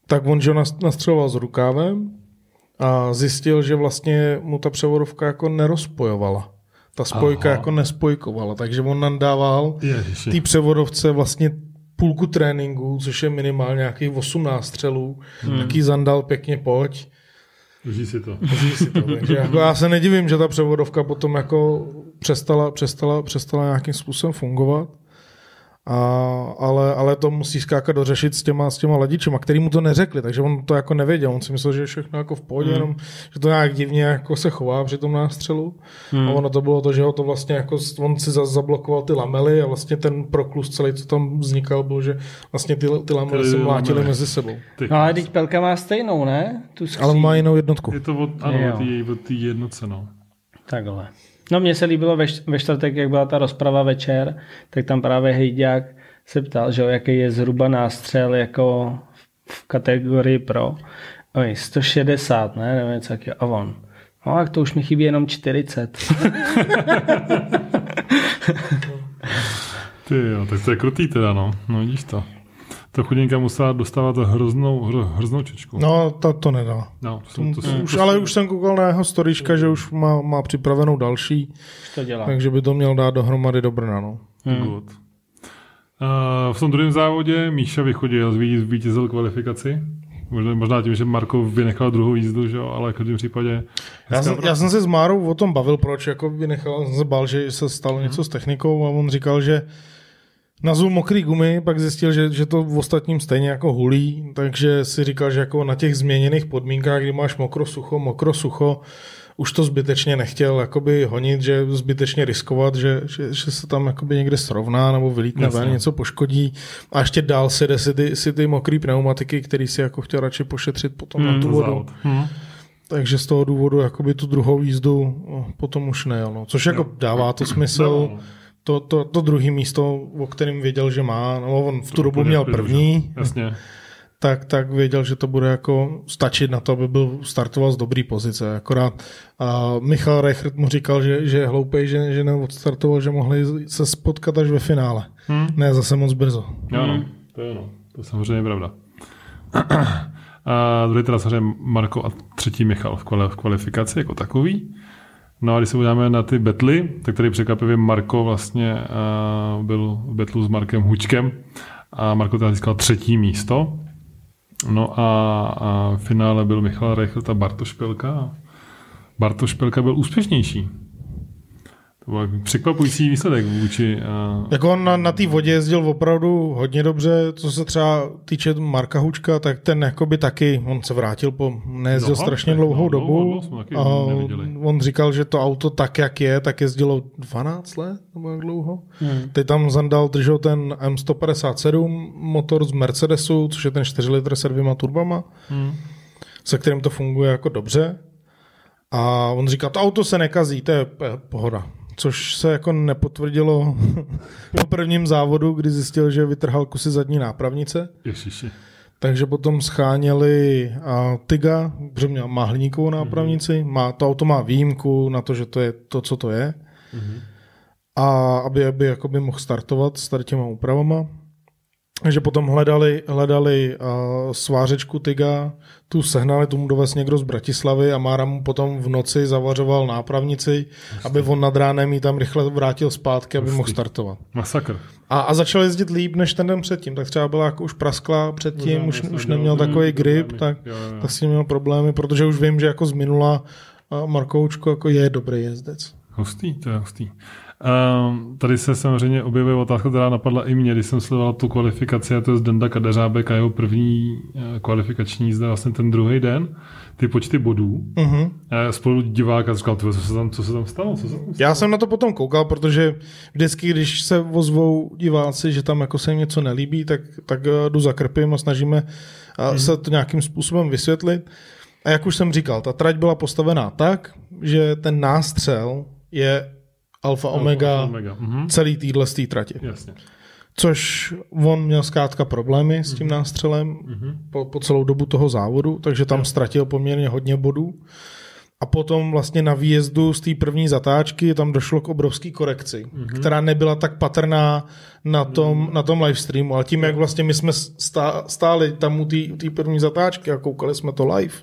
tak on že ho nas- nastřeloval s rukávem a zjistil, že vlastně mu ta převodovka jako nerozpojovala. Ta spojka Aha. jako nespojkovala, takže on nám dával Ježiši. té převodovce vlastně půlku tréninku, což je minimálně nějakých 18 střelů, hmm. taký zandal pěkně pojď. Užij si to. Užij si to. Takže jako já se nedivím, že ta převodovka potom jako přestala, přestala, přestala nějakým způsobem fungovat. A, ale, ale to musí skákat dořešit s těma, s těma ladičema, který mu to neřekli, takže on to jako nevěděl. On si myslel, že je všechno jako v pohodě, hmm. jenom, že to nějak divně jako se chová při tom nástřelu. Hmm. A ono to bylo to, že ho to vlastně jako, on si za- zablokoval ty lamely a vlastně ten proklus celý, co tam vznikal, byl, že vlastně ty, ty lamely Ty se mlátily mezi sebou. Ty. No ale teď Pelka má stejnou, ne? Tu skříň. Ale on má jinou jednotku. Je to od, ano, Jo. od té od té jednoce, no. Takhle. No mně se líbilo ve, ve čtvrtek, jak byla ta rozprava večer, tak tam právě Hejďák se ptal, že jaký je zhruba nástřel jako v kategorii pro. Oj, 160, ne? Nebo něco takového. A on. No, tak to už mi chybí jenom 40. Ty jo, tak to je krutý teda, no. No vidíš to. To chudinka musela dostávat hroznou, hro, hroznou čečku. No, to, to nedá. no to, to, to, to, Už, ale už jsem koukal na jeho storička, že už má, má připravenou další, to dělá. takže by to měl dát dohromady do Brna. No. Good. Uh, v tom druhém závodě Míša vychodil, zví- zvítězil kvalifikaci. Možná, možná tím, že Marko vynechal druhou jízdu, že jo, ale v každém případě... Já, jsem, já jsem se s Márou o tom bavil, proč jako vynechal, jsem se bál, že se stalo něco s technikou a on říkal, že nazul mokrý gumy, pak zjistil, že, že to v ostatním stejně jako hulí, takže si říkal, že jako na těch změněných podmínkách, kdy máš mokro, sucho, mokro, sucho, už to zbytečně nechtěl jakoby honit, že zbytečně riskovat, že, že, že se tam jakoby někde srovná nebo vylítne ven, něco poškodí a ještě dál si jde si ty, si ty mokrý pneumatiky, který si jako chtěl radši pošetřit potom Hmm, na tu vodu. Hmm. Takže z toho důvodu jakoby tu druhou jízdu no, potom už nejel. No. Což jako dává to smysl. No. To, to, to druhé místo, o kterém věděl, že má, no on v tu dobu měl první? Jasně. tak, tak věděl, že to bude jako stačit na to, aby byl startoval z dobré pozice. Akorát a Michal Reichert mu říkal, že, že je hloupej, že, že neodstartoval, že mohli se spotkat až ve finále. Hmm. Ne zase moc brzo. Jo, no. To je ono. To je samozřejmě pravda. A druhý teda samozřejmě Marko a třetí Michal v, kvali- v kvalifikaci jako takový. No a když se podíváme na ty betly, tak tady překvapivě Marko vlastně uh, byl v betlu s Markem Hučkem a Marko teda získal třetí místo. No a, a v finále byl Michal Reichelt a Bartoš Pelka. Bartoš Pelka byl úspěšnější. To byl překvapující výsledek vůči... Uh, Jako on na, na té vodě jezdil opravdu hodně dobře, co se třeba týče Marka Hučka, tak ten jakoby taky, on se vrátil po, nejezdil No, strašně tak dlouhou no, dlouho, dobu dlouho jsme taky a on říkal, že to auto tak, jak je, tak jezdilo 12 let, nebo jak dlouho. Hmm. Teď tam Zandal držel ten M157 motor z Mercedesu, což je ten 4 litr se dvěma turbama, hmm. se kterým to funguje jako dobře. A on říká, to auto se nekazí, to je pohoda. Což se jako nepotvrdilo po prvním závodu, kdy zjistil, že vytrhal kusy zadní nápravnice. Ježiši. Takže potom scháněli uh, Tyga, protože měl má hliníkovou nápravnici, mm-hmm. má, to auto má výjimku na to, že to je to, co to je. Mm-hmm. A aby, aby jakoby mohl startovat s tady těma úpravama. Takže potom hledali, hledali uh, svářečku Tyga, tu sehnali, tomu dovez někdo z Bratislavy a Mára mu potom v noci zavařoval nápravnici, Hustý. aby on nad ránem ji tam rychle vrátil zpátky, aby Hustý. mohl startovat. Masakr. A, a začal jezdit líp než ten den předtím, tak třeba byla jako už praskla předtím, no, už, už neměl takový grip, tak, jo, jo. tak s tím měl problémy, protože už vím, že jako z minula Markoučko jako je dobrý jezdec. Hustý, to je hustý. Um, tady se samozřejmě objevuje otázka, která napadla i mě, když jsem sledoval tu kvalifikaci, a to je z Denda Kadeřábek a jeho první uh, kvalifikační jízda, vlastně ten druhý den, ty počty bodů. Uh-huh. Spolu divák a říkal, co se tam, co se tam stalo? Co se tam stalo? Já jsem na to potom koukal, protože vždycky, když se ozvou diváci, že tam jako se jim něco nelíbí, tak, tak uh, jdu za krpím a snažíme uh, se to nějakým způsobem vysvětlit. A jak už jsem říkal, ta trať byla postavená tak, že ten nástřel je alfa, omega, alfa, omega. Mhm. celý týhle z té tratě. Jasně. Což on měl zkrátka problémy s tím mm-hmm. nástřelem mm-hmm. po, po celou dobu toho závodu, takže tam yeah. ztratil poměrně hodně bodů. A potom vlastně na výjezdu z té první zatáčky tam došlo k obrovské korekci, mm-hmm. která nebyla tak patrná na tom, mm-hmm. na tom livestreamu, ale tím, jak vlastně my jsme stáli tam u té první zatáčky a koukali jsme to live,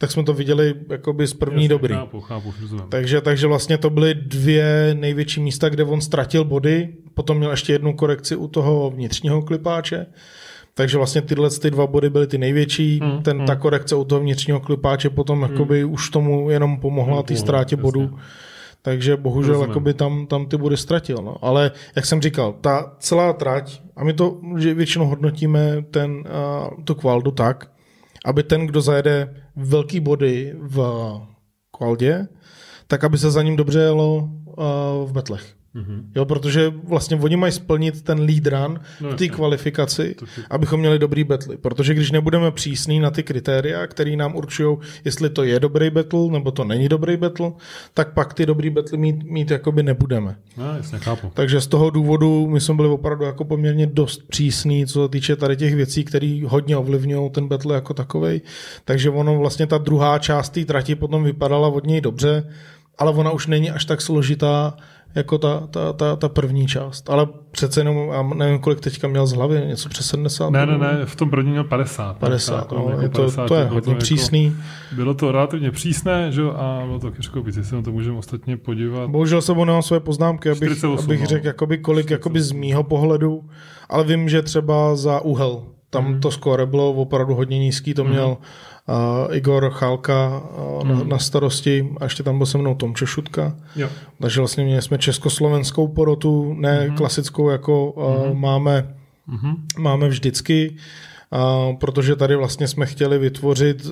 tak jsme to viděli jakoby z první Jasně, dobrý. Chápu, chápu, takže, takže vlastně to byly dvě největší místa, kde on ztratil body, potom měl ještě jednu korekci u toho vnitřního klipáče, takže vlastně tyhle ty dva body byly ty největší, hmm, ten, hmm. ta korekce u toho vnitřního klipáče potom hmm. jakoby už tomu jenom pomohla té ztrátě bodů. Takže bohužel Rozumím. jakoby tam, tam ty body ztratil. No. Ale jak jsem říkal, ta celá trať, a my to že většinou hodnotíme ten, uh, tu kvaldu tak, aby ten, kdo zajede velký body v kvaldě, tak aby se za ním dobře jelo uh, v betlech. Mm-hmm. Jo, protože vlastně oni mají splnit ten lead run no, v té kvalifikaci, to abychom měli dobrý battle. Protože když nebudeme přísní na ty kritéria, které nám určují, jestli to je dobrý battle nebo to není dobrý battle, tak pak ty dobrý battle mít, mít jakoby nebudeme. No, jasně, chápu. Takže z toho důvodu my jsme byli opravdu jako poměrně dost přísní, co se týče tady těch věcí, které hodně ovlivňují ten battle jako takovej. Takže ono vlastně ta druhá část té trati potom vypadala od něj dobře, ale ona už není až tak složitá, jako ta, ta, ta, ta první část. Ale přece jenom, já nevím, kolik teďka měl z hlavy, něco přes 70? Ne, ne, ne, v tom prvním měl 50. 50, 50 no, jako je to, 50, to je hodně jako, přísný. Bylo to relativně přísné, že? a bylo to těžko být, se na to můžeme ostatně podívat. Bohužel jsem nemám své poznámky, abych, 48, abych no. řekl, jakoby, kolik jakoby z mýho pohledu, ale vím, že třeba za úhel, tam mm. to skóre bylo opravdu hodně nízký, to mm. měl uh, Igor Chálka uh, mm. na, na starosti a ještě tam byl se mnou Tom Češutka. Jo. Takže vlastně měli jsme československou porotu, ne mm. klasickou, jako uh, mm. máme, mm. máme vždycky, uh, protože tady vlastně jsme chtěli vytvořit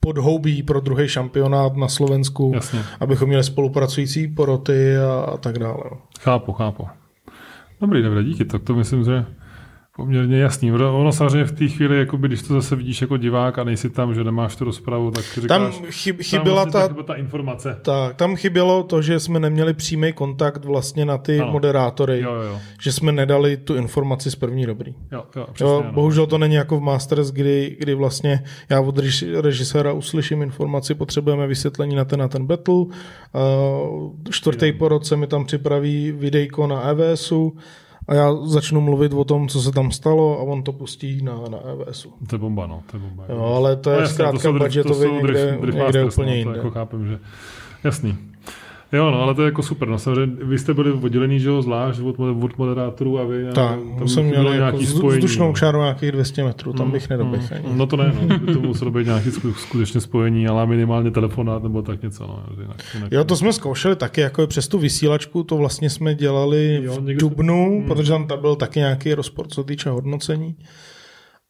podhoubí pro druhý šampionát na Slovensku, Jasně. abychom měli spolupracující poroty a, a tak dále. No. Chápu, chápu. Dobrý, dobrý, díky. Tak to myslím, že poměrně jasný. Ono samozřejmě v té chvíli, jakoby, když to zase vidíš jako divák a nejsi tam, že nemáš tu rozpravu, tak říkáš, tam chyb, chyběla tam vlastně ta, ta, informace. Tak, tam chybělo to, že jsme neměli přímý kontakt vlastně na ty ano. moderátory, jo, jo. že jsme nedali tu informaci z první dobrý. Jo, jo, přesně, jo, bohužel to není jako v Masters, kdy, kdy vlastně já od režiséra uslyším informaci, potřebujeme vysvětlení na ten na ten battle. Uh, čtvrtý po roce mi tam připraví videjko na EVSu, a já začnu mluvit o tom, co se tam stalo a on to pustí na, na EVSu. To je bomba, no. To je bomba. Jo, ale to je no, zkrátka budgetově někde, někde úplně no, jinde. Jako chápem, že... Jasný. Jo, no, ale to je jako super. No, samozřejmě, vy jste byli oddělení, že jo, zvlášť od, od moderátorů a vy tak, tam jsem měl nějaký jako spojení. vzdušnou no. čáru nějakých 200 metrů, tam mm, bych nedoběhl. Mm, no to ne, no, to muselo být nějaký skutečně spojení, ale minimálně telefonát nebo tak něco. No, jinak, jinak, jo, to jsme zkoušeli taky, jako přes tu vysílačku, to vlastně jsme dělali jo, v Dubnu, to... protože tam byl taky nějaký rozpor, co týče hodnocení.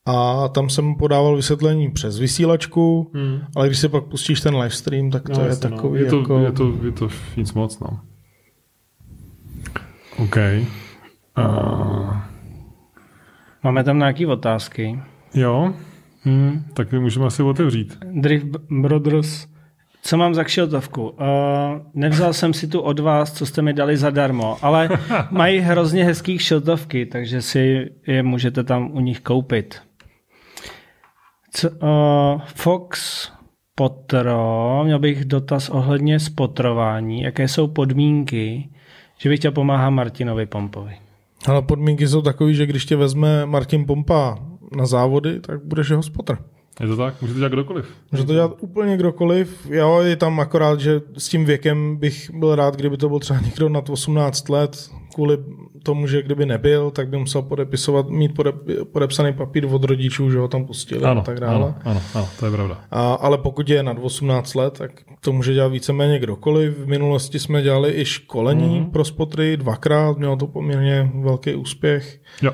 A tam jsem podával vysvětlení přes vysílačku, hmm. ale když si pak pustíš ten livestream, tak to no, je jasně, no. takový no. je to, jako... Je to, je to nic moc, no. OK. Uh... Máme tam nějaké otázky. Jo? Hmm. Tak my můžeme asi otevřít. Drift Brothers Co mám za kšiltovku? Uh, nevzal jsem si tu od vás, co jste mi dali zadarmo, ale mají hrozně hezký kšiltovky, takže si je můžete tam u nich koupit. Co, uh, Fox Potro, měl bych dotaz ohledně spotrování. Jaké jsou podmínky, že bych chtěl pomáhat Martinovi Pompovi? Ale podmínky jsou takové, že když tě vezme Martin Pompa na závody, tak budeš jeho spotr. Je to tak? Může to dělat kdokoliv. Může to dělat úplně kdokoliv. Jo, je tam akorát, že s tím věkem bych byl rád, kdyby to byl třeba někdo nad 18 let, kvůli tomu, že kdyby nebyl, tak by musel podepisovat, mít podep, podepsaný papír od rodičů, že ho tam pustili Ano, a tak dále. ano, ano, ano, to je pravda. A, ale pokud je nad 18 let, tak to může dělat víceméně kdokoliv. V minulosti jsme dělali i školení mm-hmm. pro spotry dvakrát, mělo to poměrně velký úspěch. Jo.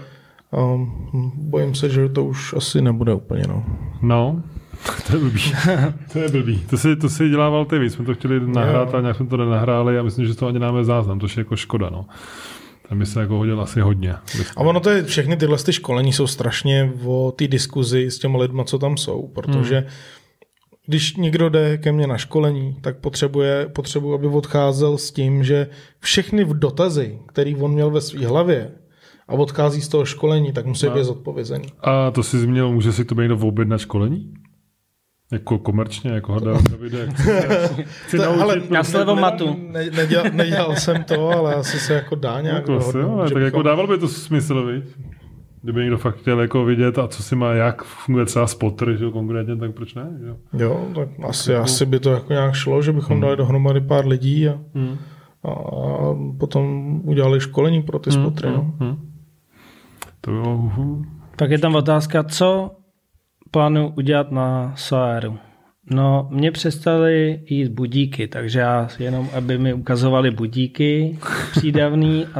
Um, bojím se, že to už asi nebude úplně. No. No, to je blbý. to je blbý. To si, to si dělával ty víc. Jsme to chtěli nahrát a nějak jsme to nenahráli a myslím, že to ani máme záznam, to je jako škoda. No. Ten by se jako hodil asi hodně. A ono to je, všechny tyhle ty školení jsou strašně o té diskuzi s těmi lidmi, co tam jsou, protože hmm. když někdo jde ke mně na školení, tak potřebuje, potřebuje, aby odcházel s tím, že všechny v dotazy, který on měl ve své hlavě, a odchází z toho školení, tak musí No. být zodpovězený. A to si zmínil, může si to být někdo objednat školení? Jako komerčně, jako hada Davide, chci, chci To- naučit, ale prostě- Já slevomatu. Ne, nedělal, nedělal jsem to, ale asi se jako dá nějak Jako asi, jo, dohodnout, ale že tak jako bychom- dával by to smysl, viď? Kdyby někdo fakt chtěl jako vidět a co si má, jak funguje třeba spotr, že jo, konkrétně, tak proč ne? Že? jo? Jo, tak asi, asi by to jako nějak šlo, že bychom dali dohromady pár lidí a, Hmm. a potom udělali školení pro ty spotry. No. Hmm. To bylo... Pak je tam otázka, co plánuju udělat na Soaru. No, mě přestali jít budíky, takže já jenom, aby mi ukazovali budíky přídavný a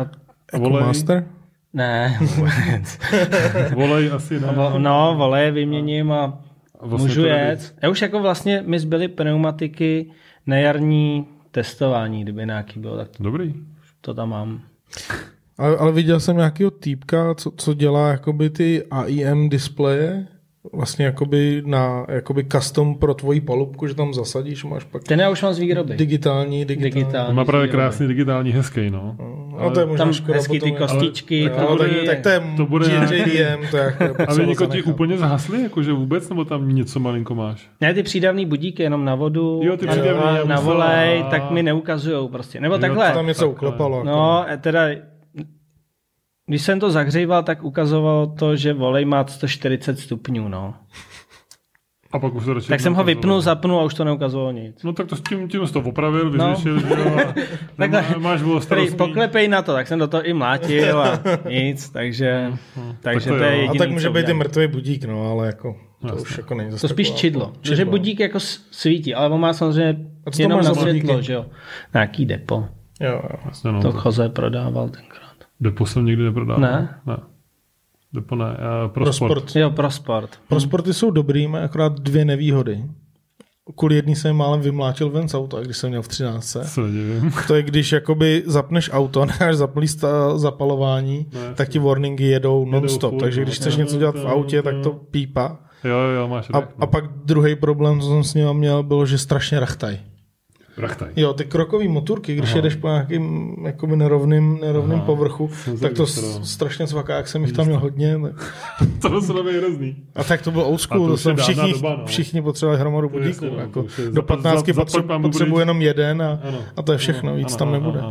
Jako Volej. master? ne, vůbec. Volej asi ne. Vo- no, voleje vyměním a Vlastně můžu to jet. Já už jako vlastně, my zbyly pneumatiky na jarní testování, kdyby nějaký bylo, tak Dobrý. to tam mám. Ale, ale viděl jsem nějakého týpka, co, co dělá jakoby ty AIM displeje, vlastně jakoby na jakoby custom pro tvoji palubku, že tam zasadíš, máš pak Ten já už mám z výroby. digitální, digitální. Digitální. Má právě krásný digitální, hezký, no. No, to je možná Tam škoda hezky ty kostičky, ale, to ale, bude... tak, tak to je To bude JDM, to je jako A potřeba vy někoho ti úplně zhasli, jakože vůbec, nebo tam něco malinko máš? Ne, ty přídavný budíky jenom na vodu, Jo, ty na, přídavný, na, volej, a- tak mi neukazujou prostě. Nebo Jo, takhle. Tam něco uklopalo. jako. No, e, teda, když jsem to zahříval, tak ukazovalo to, že volej má 140 stupňů, no. A pak už to radši Tak jsem ho vypnul, zapnul a už to neukazovalo nic. No tak to s tím, tím jsi to opravil, No. vyřešil, že jo, a Takhle. má- máš bylo starostný. poklepej na to, tak jsem do toho i mlátil a nic, takže, takže to to je jo. A A jediný, tak může být i mrtvý budík, no, ale jako to Jasně. už jako není zase To spíš taková- čidlo. Protože budík jako svítí, ale on má samozřejmě A co to jenom na světlo, že jo. Nějaký depo. Jo, jo. Jasně, no. To Choze prodával tenkrát. Depo jsem nikdy neprodával. Ne? ne. Depo ne, já pro, Pro sport. sport. Jo, pro sport. Pro sporty jsou dobrý, má akorát dvě nevýhody. Kvůli jedný jsem málem vymlátil ven z auta, když jsem měl v 13. Se nedivím. To je, když jakoby zapneš auto, necháš zaplý zapalování, jasně. tak ti warningy jedou non-stop. furt, Takže no. když chceš něco dělat v autě, tak to- pípa. Jo, jo, máš A, rak, no. a pak druhý problém, co jsem s ním měl, bylo, že strašně rachtaj. Rachtaj. Jo, ty krokový motorky, když jedeš po nějakým jakoby nerovným, nerovným Aha. povrchu, Jsem tak to s- strašně cvaká, jak jsem jich tam měl hodně. Tak. To muselo být hrozný. A tak to bylo old A school, to to jsem všichni, doba, no. všichni potřebovali hromadu budíků. no, jako do zapl- 15 zap- potřebu, zaplať pán Bůh potřebuji jenom jeden a, Ano. a to je všechno, víc Ano, tam ano, nebude. ano,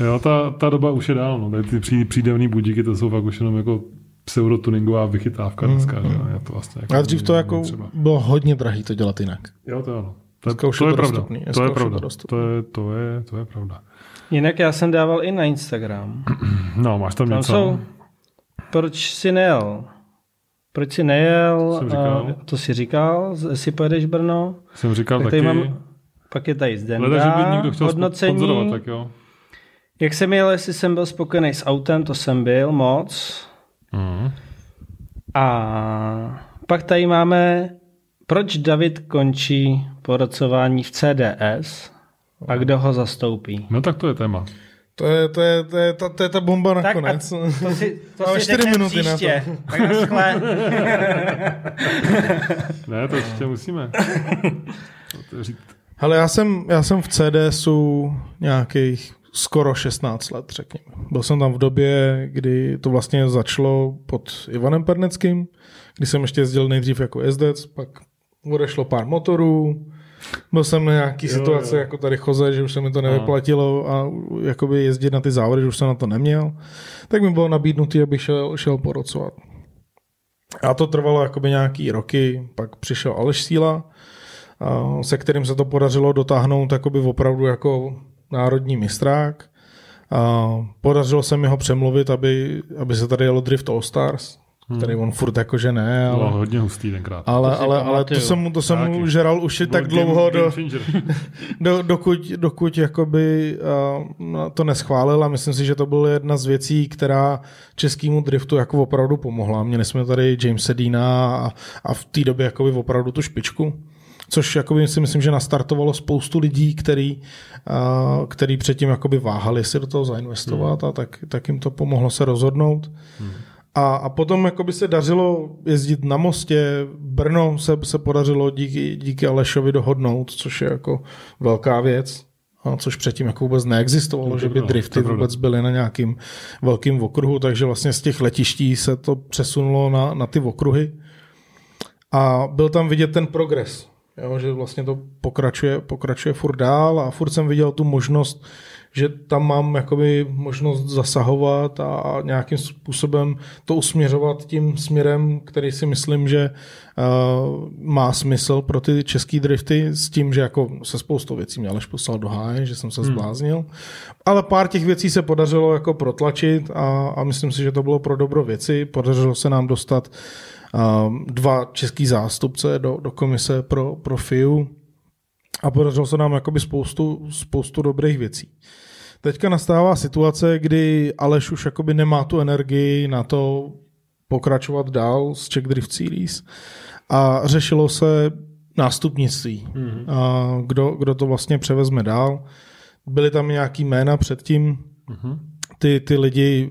ano. Jo, ta, ta doba už je dál. No. Ty pří, přídavný budíky, to jsou fakt už jenom jako pseudotuningová vychytávka dneska. Že? jo. Je to vlastně jako Ale dřív to jako třeba. bylo hodně drahý to dělat jinak. Jo, to ono. To, Dneska už to je je to pravda. dostupný, To je pravda. To je, to, je, to je pravda. Jinak já jsem dával i na Instagram. No, máš tam, Tam něco? jsou, proč jsi nejel? Proč jsi nejel? Jsem říkal. A to si říkal, jestli pojedeš Brno. Jsem říkal Tak taky. mám, pak je tady Zdenda, Hleda, že by někdo chtěl hodnocení. tak jo. Jak jsem jel, jestli jsem byl spokojený s autem, to jsem byl moc. Mhm. A pak tady máme, proč David končí porocování v CDS a kdo ho zastoupí. No tak to je téma. To je, to je, to je, ta, to je ta bomba Tak a nakonec. to si, to Máme si čtyři řekneme minuty na to. příště. Tak naschle. Ne, to ještě musíme. Hele, já jsem, já jsem v CDSu nějakých skoro 16 let, řekněme. Byl jsem tam v době, kdy to vlastně začalo pod Ivanem Perneckým, kdy jsem ještě jezdil nejdřív jako jezdec, pak odešlo pár motorů, byl jsem na nějaký jo, situace jo. jako tady choze, že už se mi to nevyplatilo a jakoby jezdit na ty závody, že už jsem na to neměl, tak mi bylo nabídnutý, abych šel, šel porocovat. A to trvalo jakoby nějaký roky, pak přišel Aleš Síla, se kterým se to podařilo dotáhnout jakoby opravdu jako národní mistrák. A podařilo se mi ho přemluvit, aby, aby se tady jelo Drift All Stars. Který on furt jakože ne. Ale, Bylo hodně hustý tenkrát. Ale, to ale, ale to jsem, mu, to jsem mu žeral už tak game, dlouho, game do, do, dokud, dokud jakoby, uh, to neschválil a myslím si, že to byla jedna z věcí, která českému driftu jako opravdu pomohla. Měli jsme tady James Dina a, a v té době jakoby opravdu tu špičku což jakoby si myslím, že nastartovalo spoustu lidí, který, uh, který předtím jakoby váhali si do toho zainvestovat hmm. a tak, tak jim to pomohlo se rozhodnout. Hmm. A, a potom jakoby se dařilo jezdit na mostě, Brno se, se podařilo díky, díky Alešovi dohodnout, což je jako velká věc, a což předtím jako vůbec neexistovalo, to že by drifty vůbec byly na nějakým velkým okruhu, takže vlastně z těch letiští se to přesunulo na, na ty okruhy. A byl tam vidět ten progres, jo, že vlastně to pokračuje, pokračuje furt dál a furt jsem viděl tu možnost, že tam mám jakoby možnost zasahovat a nějakým způsobem to usměřovat tím směrem, který si myslím, že uh, má smysl pro ty český drifty s tím, že jako se spoustou věcí mě Aleš poslal do háje, že jsem se hmm. zbláznil. Ale pár těch věcí se podařilo jako protlačit a, a myslím si, že to bylo pro dobro věci. Podařilo se nám dostat uh, dva český zástupce do, do komise pro, pro FIU a podařilo se nám jakoby spoustu, spoustu dobrých věcí. Teďka nastává situace, kdy Aleš už jakoby nemá tu energii na to pokračovat dál s Czech Drift Series a řešilo se nástupnictví. Mm-hmm. A kdo, kdo to vlastně převezme dál. Byly tam nějaký jména předtím. Mm-hmm. Ty, ty lidi,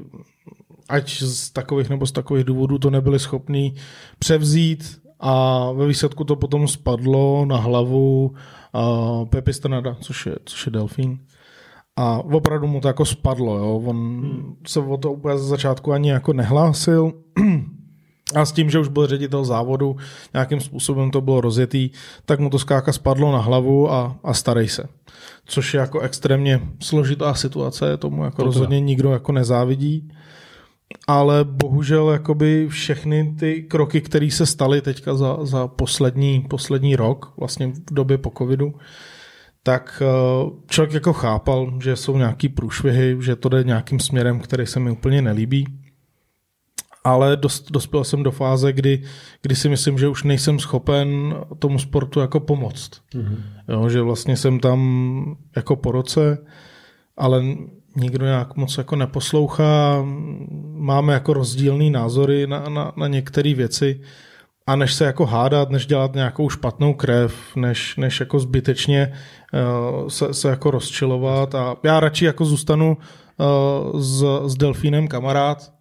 ať z takových nebo z takových důvodů to nebyli schopní převzít a ve výsledku to potom spadlo na hlavu uh, Pepi Strnada, což je, což je Delfín. A opravdu mu to jako spadlo, jo. On hmm. se o to úplně z začátku ani jako nehlásil. A s tím, že už byl ředitel závodu, nějakým způsobem to bylo rozjetý, tak mu to skáka spadlo na hlavu a, a starej se. Což je jako extrémně složitá situace, tomu jako to rozhodně nikdo jako nezávidí. Ale bohužel jakoby všechny ty kroky, které se staly teďka za, za poslední, poslední rok, vlastně v době po covidu, tak eh, člověk jako chápal, že jsou nějaký průšvihy, že to jde nějakým směrem, který se mi úplně nelíbí. Ale dost, dospěl jsem do fáze, kdy, kdy si myslím, že už nejsem schopen tomu sportu jako pomoct. Mm-hmm. Jo, že vlastně jsem tam jako po roce, ale nikdo nějak moc jako neposlouchá. Máme jako rozdílný názory na, na, na některé věci a než se jako hádat, než dělat nějakou špatnou krev, než, než jako zbytečně uh, se, se jako rozčilovat a já radši jako zůstanu uh, s, s delfínem kamarád,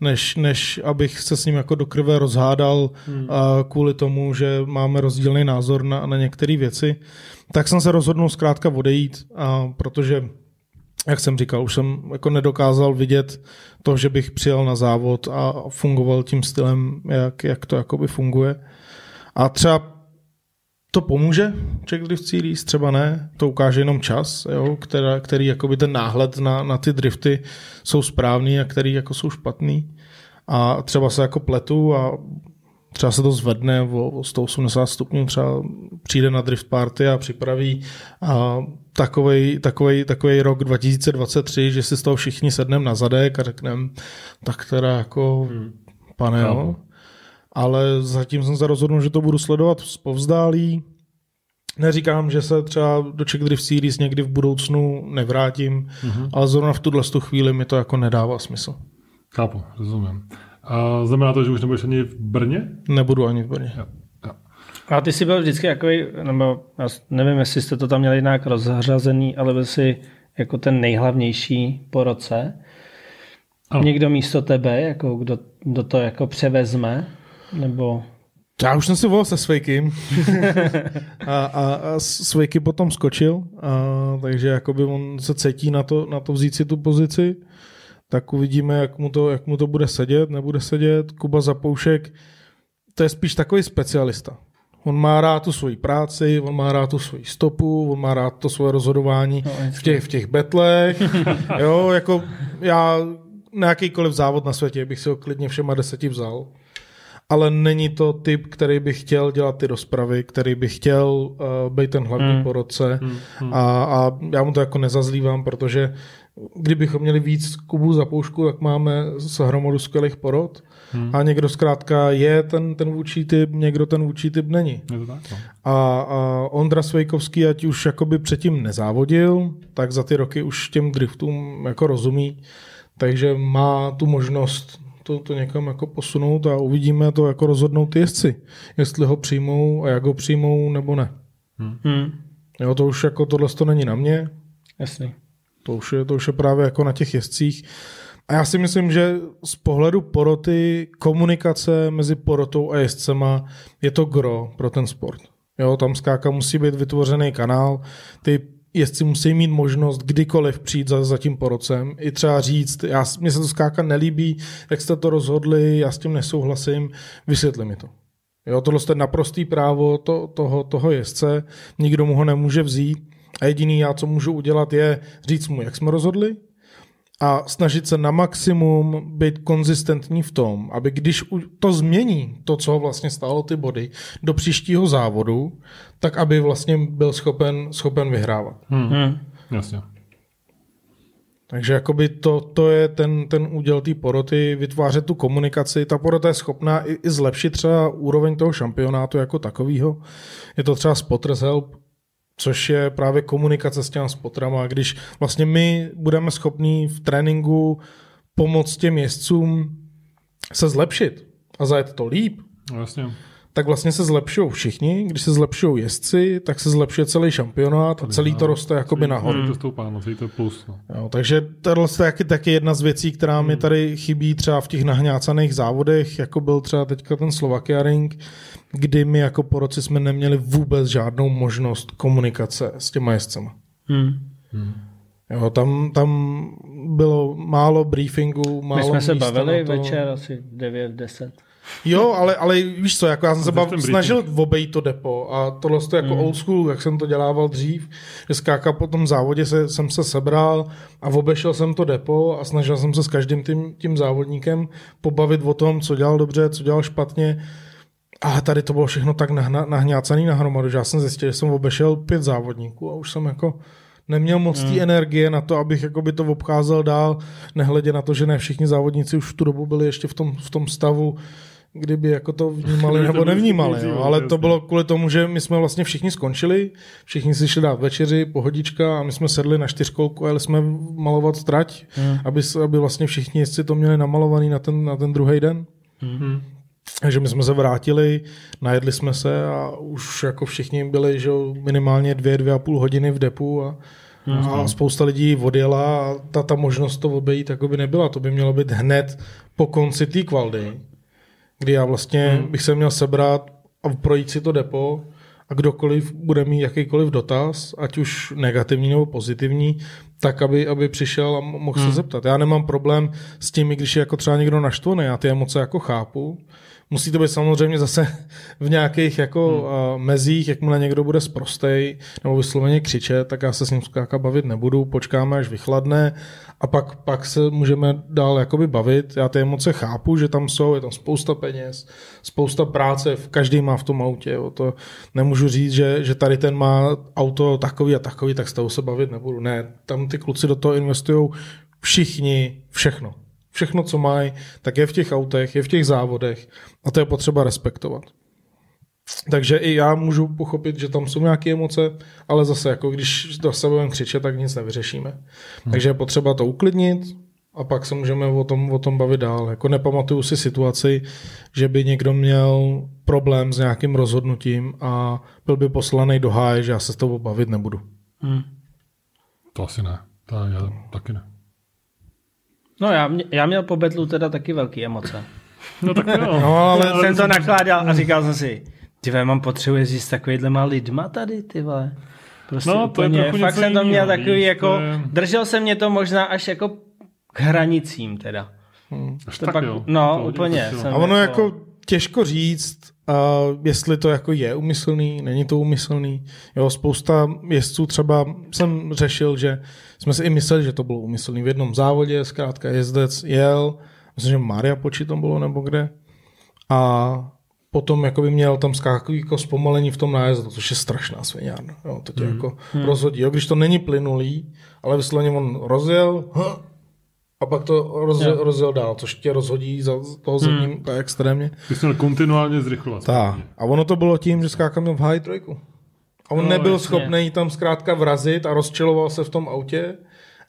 než, než abych se s ním jako do krve rozhádal hmm. uh, kvůli tomu, že máme rozdílný názor na, na některé věci, tak jsem se rozhodnul zkrátka odejít, uh, protože jak jsem říkal, už jsem jako nedokázal vidět to, že bych přijel na závod a fungoval tím stylem, jak, jak to jakoby funguje. A třeba to pomůže Czech Drift Series, třeba ne, to ukáže jenom čas, jo, která, který jakoby ten náhled na, na ty drifty jsou správný a který jako jsou špatný. A třeba se jako pletu a třeba se to zvedne o 180 stupňů, třeba přijde na drift party a připraví a takovej, takovej, takovej rok 2023, že si z toho všichni sedneme na zadek a řekneme, tak teda jako, hmm. pane, jo. Ale zatím jsem se rozhodl, že to budu sledovat z povzdálí. Neříkám, že se třeba do Czech Drift Series někdy v budoucnu nevrátím, hmm. ale zrovna v tuhle chvíli mi to jako nedává smysl. Chápu, rozumím. A znamená to, že už nebudeš ani v Brně? Nebudu ani v Brně. Jo. A ty jsi byl vždycky takový, nebo já nevím, jestli jste to tam měli nějak rozřazený, ale byl jsi jako ten nejhlavnější po roce. Ano. Někdo místo tebe, jako kdo, kdo to jako převezme, nebo... Já už jsem si volal se Svejkym a, a, a Svejky potom skočil, a, takže jakoby on se cítí na to, na to vzít si tu pozici, tak uvidíme, jak mu, to, jak mu to bude sedět, nebude sedět. Kuba Zapoušek, to je spíš takový specialista. On má rád tu svoji práci, on má rád tu svoji stopu, on má rád to svoje rozhodování no, v, těch, v těch betlech. jo, jako já na jakýkoliv závod na světě bych si ho klidně všema deseti vzal ale není to typ, který by chtěl dělat ty rozpravy, který by chtěl uh, být ten hlavní hmm. porodce hmm. Hmm. A, a já mu to jako nezazlívám, protože kdybychom měli víc kubů za poušku, jak máme s hromadu skvělých porod hmm. a někdo zkrátka je ten, ten vůči typ, někdo ten vůči typ není. Je to tak, no. a, a Ondra Svejkovský, ať už jakoby předtím nezávodil, tak za ty roky už těm driftům jako rozumí, takže má tu možnost to, to někam jako posunout a uvidíme to jako rozhodnout ty jezdci, jestli ho přijmou a jak ho přijmou nebo ne. Hmm. hmm. Jo, to už jako tohle to není na mě. Jasný. To už, je, to už je právě jako na těch jezdcích. A já si myslím, že z pohledu poroty, komunikace mezi porotou a jezdcema je to gro pro ten sport. Jo, tam skáka musí být vytvořený kanál, ty jezdci musí mít možnost kdykoliv přijít za, za tím porocem. I třeba říct, já, mně se to skáka nelíbí, jak jste to rozhodli, já s tím nesouhlasím, vysvětli mi to. Jo, tohle je naprostý právo to, toho, toho jezdce, nikdo mu ho nemůže vzít a jediný já, co můžu udělat, je říct mu, jak jsme rozhodli, a snažit se na maximum být konzistentní v tom, aby když to změní, to, co vlastně stálo ty body, do příštího závodu, tak aby vlastně byl schopen, schopen vyhrávat. Hmm. Hmm. Jasně. Takže jakoby to, to je ten, ten úděl té poroty, vytvářet tu komunikaci. Ta porota je schopná i, i zlepšit třeba úroveň toho šampionátu jako takového. Je to třeba spotters help, což je právě komunikace s těmi spotrama. Když vlastně my budeme schopní v tréninku pomoct těm jezdcům se zlepšit a zajet to líp, vlastně. Tak vlastně se zlepšují všichni. Když se zlepšují jezdci, tak se zlepšuje celý šampionát a celý to roste jakoby nahoru. Celý to stoupá, no, celý to plus. No. Jo, takže tohle je taky, taky jedna z věcí, která mi hmm. tady chybí třeba v těch nahňácaných závodech, jako byl třeba teďka ten Slovakia Ring, kdy my jako poroci jsme neměli vůbec žádnou možnost komunikace s těma jezdcema. Hmm. Hmm. Jo, tam, tam bylo málo briefingu, málo My jsme se bavili večer asi 9-10. Jo, ale, ale víš co, jako já jsem se bav, snažil obejít to depo a tohle to jako mm. old school, jak jsem to dělával dřív, že skáka po tom závodě se, jsem se sebral a obešel jsem to depo a snažil jsem se s každým tím, tím závodníkem pobavit o tom, co dělal dobře, co dělal špatně a tady to bylo všechno tak nahna, nahňácaný na hromadu, že já jsem zjistil, že jsem obešel pět závodníků a už jsem jako neměl moc hmm. té energie na to, abych by to obcházel dál, nehledě na to, že ne všichni závodníci už v tu dobu byli ještě v tom, v tom stavu, kdyby jako to vnímali nebo nevnímali. Jo. Ale to bylo kvůli tomu, že my jsme vlastně všichni skončili, všichni si šli dát večeři, pohodička a my jsme sedli na čtyřkolku a jeli jsme malovat trať, hmm. aby, aby vlastně všichni jestli to měli namalovaný na ten, na ten druhý den. Hmm. Takže my jsme se vrátili, najedli jsme se a už jako všichni byli že minimálně dvě, dvě a půl hodiny v depu a, mm. a spousta lidí odjela a ta, ta možnost to obejít jako by nebyla. To by mělo být hned po konci té kvaldy, kdy já vlastně mm. bych se měl sebrat a projít si to depo a kdokoliv bude mít jakýkoliv dotaz, ať už negativní nebo pozitivní, tak, aby, aby přišel a mohl hmm. se zeptat. Já nemám problém s tím, když je jako třeba někdo naštvaný, já ty emoce jako chápu, Musí to být samozřejmě zase v nějakých jako hmm. uh, mezích, jakmile někdo bude sprostej nebo vysloveně křičet, tak já se s ním zkrátka bavit nebudu, počkáme, až vychladne a pak, pak se můžeme dál jakoby bavit. Já ty emoce chápu, že tam jsou, je tam spousta peněz, spousta práce, každý má v tom autě. Jo. To nemůžu říct, že, že tady ten má auto takový a takový, tak s toho se bavit nebudu. Ne, tam ty kluci do toho investují všichni, všechno všechno, co mají, tak je v těch autech, je v těch závodech a to je potřeba respektovat. Takže i já můžu pochopit, že tam jsou nějaké emoce, ale zase, jako když do sebe budeme křičet, tak nic nevyřešíme. Hmm. Takže je potřeba to uklidnit a pak se můžeme o tom, o tom bavit dál. Jako nepamatuju si situaci, že by někdo měl problém s nějakým rozhodnutím a byl by poslaný do háje, že já se s tobou bavit nebudu. Hmm. To asi ne. To já taky ne. No já, já měl po betlu teda taky velké emoce. No tak jo. No, ale Ale jsem to nakládal a říkal jsem si, ty vole, mám potřebu jezdit s takovýhlema lidma tady, ty vole. Prostě No, to je úplně, trochu fakt jsem to měl takový víš, jako, je- držel se mě to možná až jako k hranicím teda. Až To tak pak, jo. no, To úplně. Jsem A ono jako těžko říct, uh, jestli to jako je umyslný, není to umyslný. Jo, spousta jezdců třeba jsem řešil, že jsme si i mysleli, že to bylo umyslný. V jednom závodě zkrátka jezdec jel, myslím, že Maria Poči tam bylo nebo kde, a potom jako by měl tam skákový jako zpomalení v tom nájezdu, což je strašná sviňárna. Jo, to tě jako rozhodí. Jo, když to není plynulý, ale vysloveně on rozjel, huh, a pak to rozjel, Jo. rozjel dál, což tě rozhodí za toho zadním tak extrémně. Ty jsi měl kontinuálně zrychlovat. Tak. A ono to bylo tím, že skáka měl v high trojku. A on No, nebyl jasně. schopný tam zkrátka vrazit a rozčiloval se v tom autě.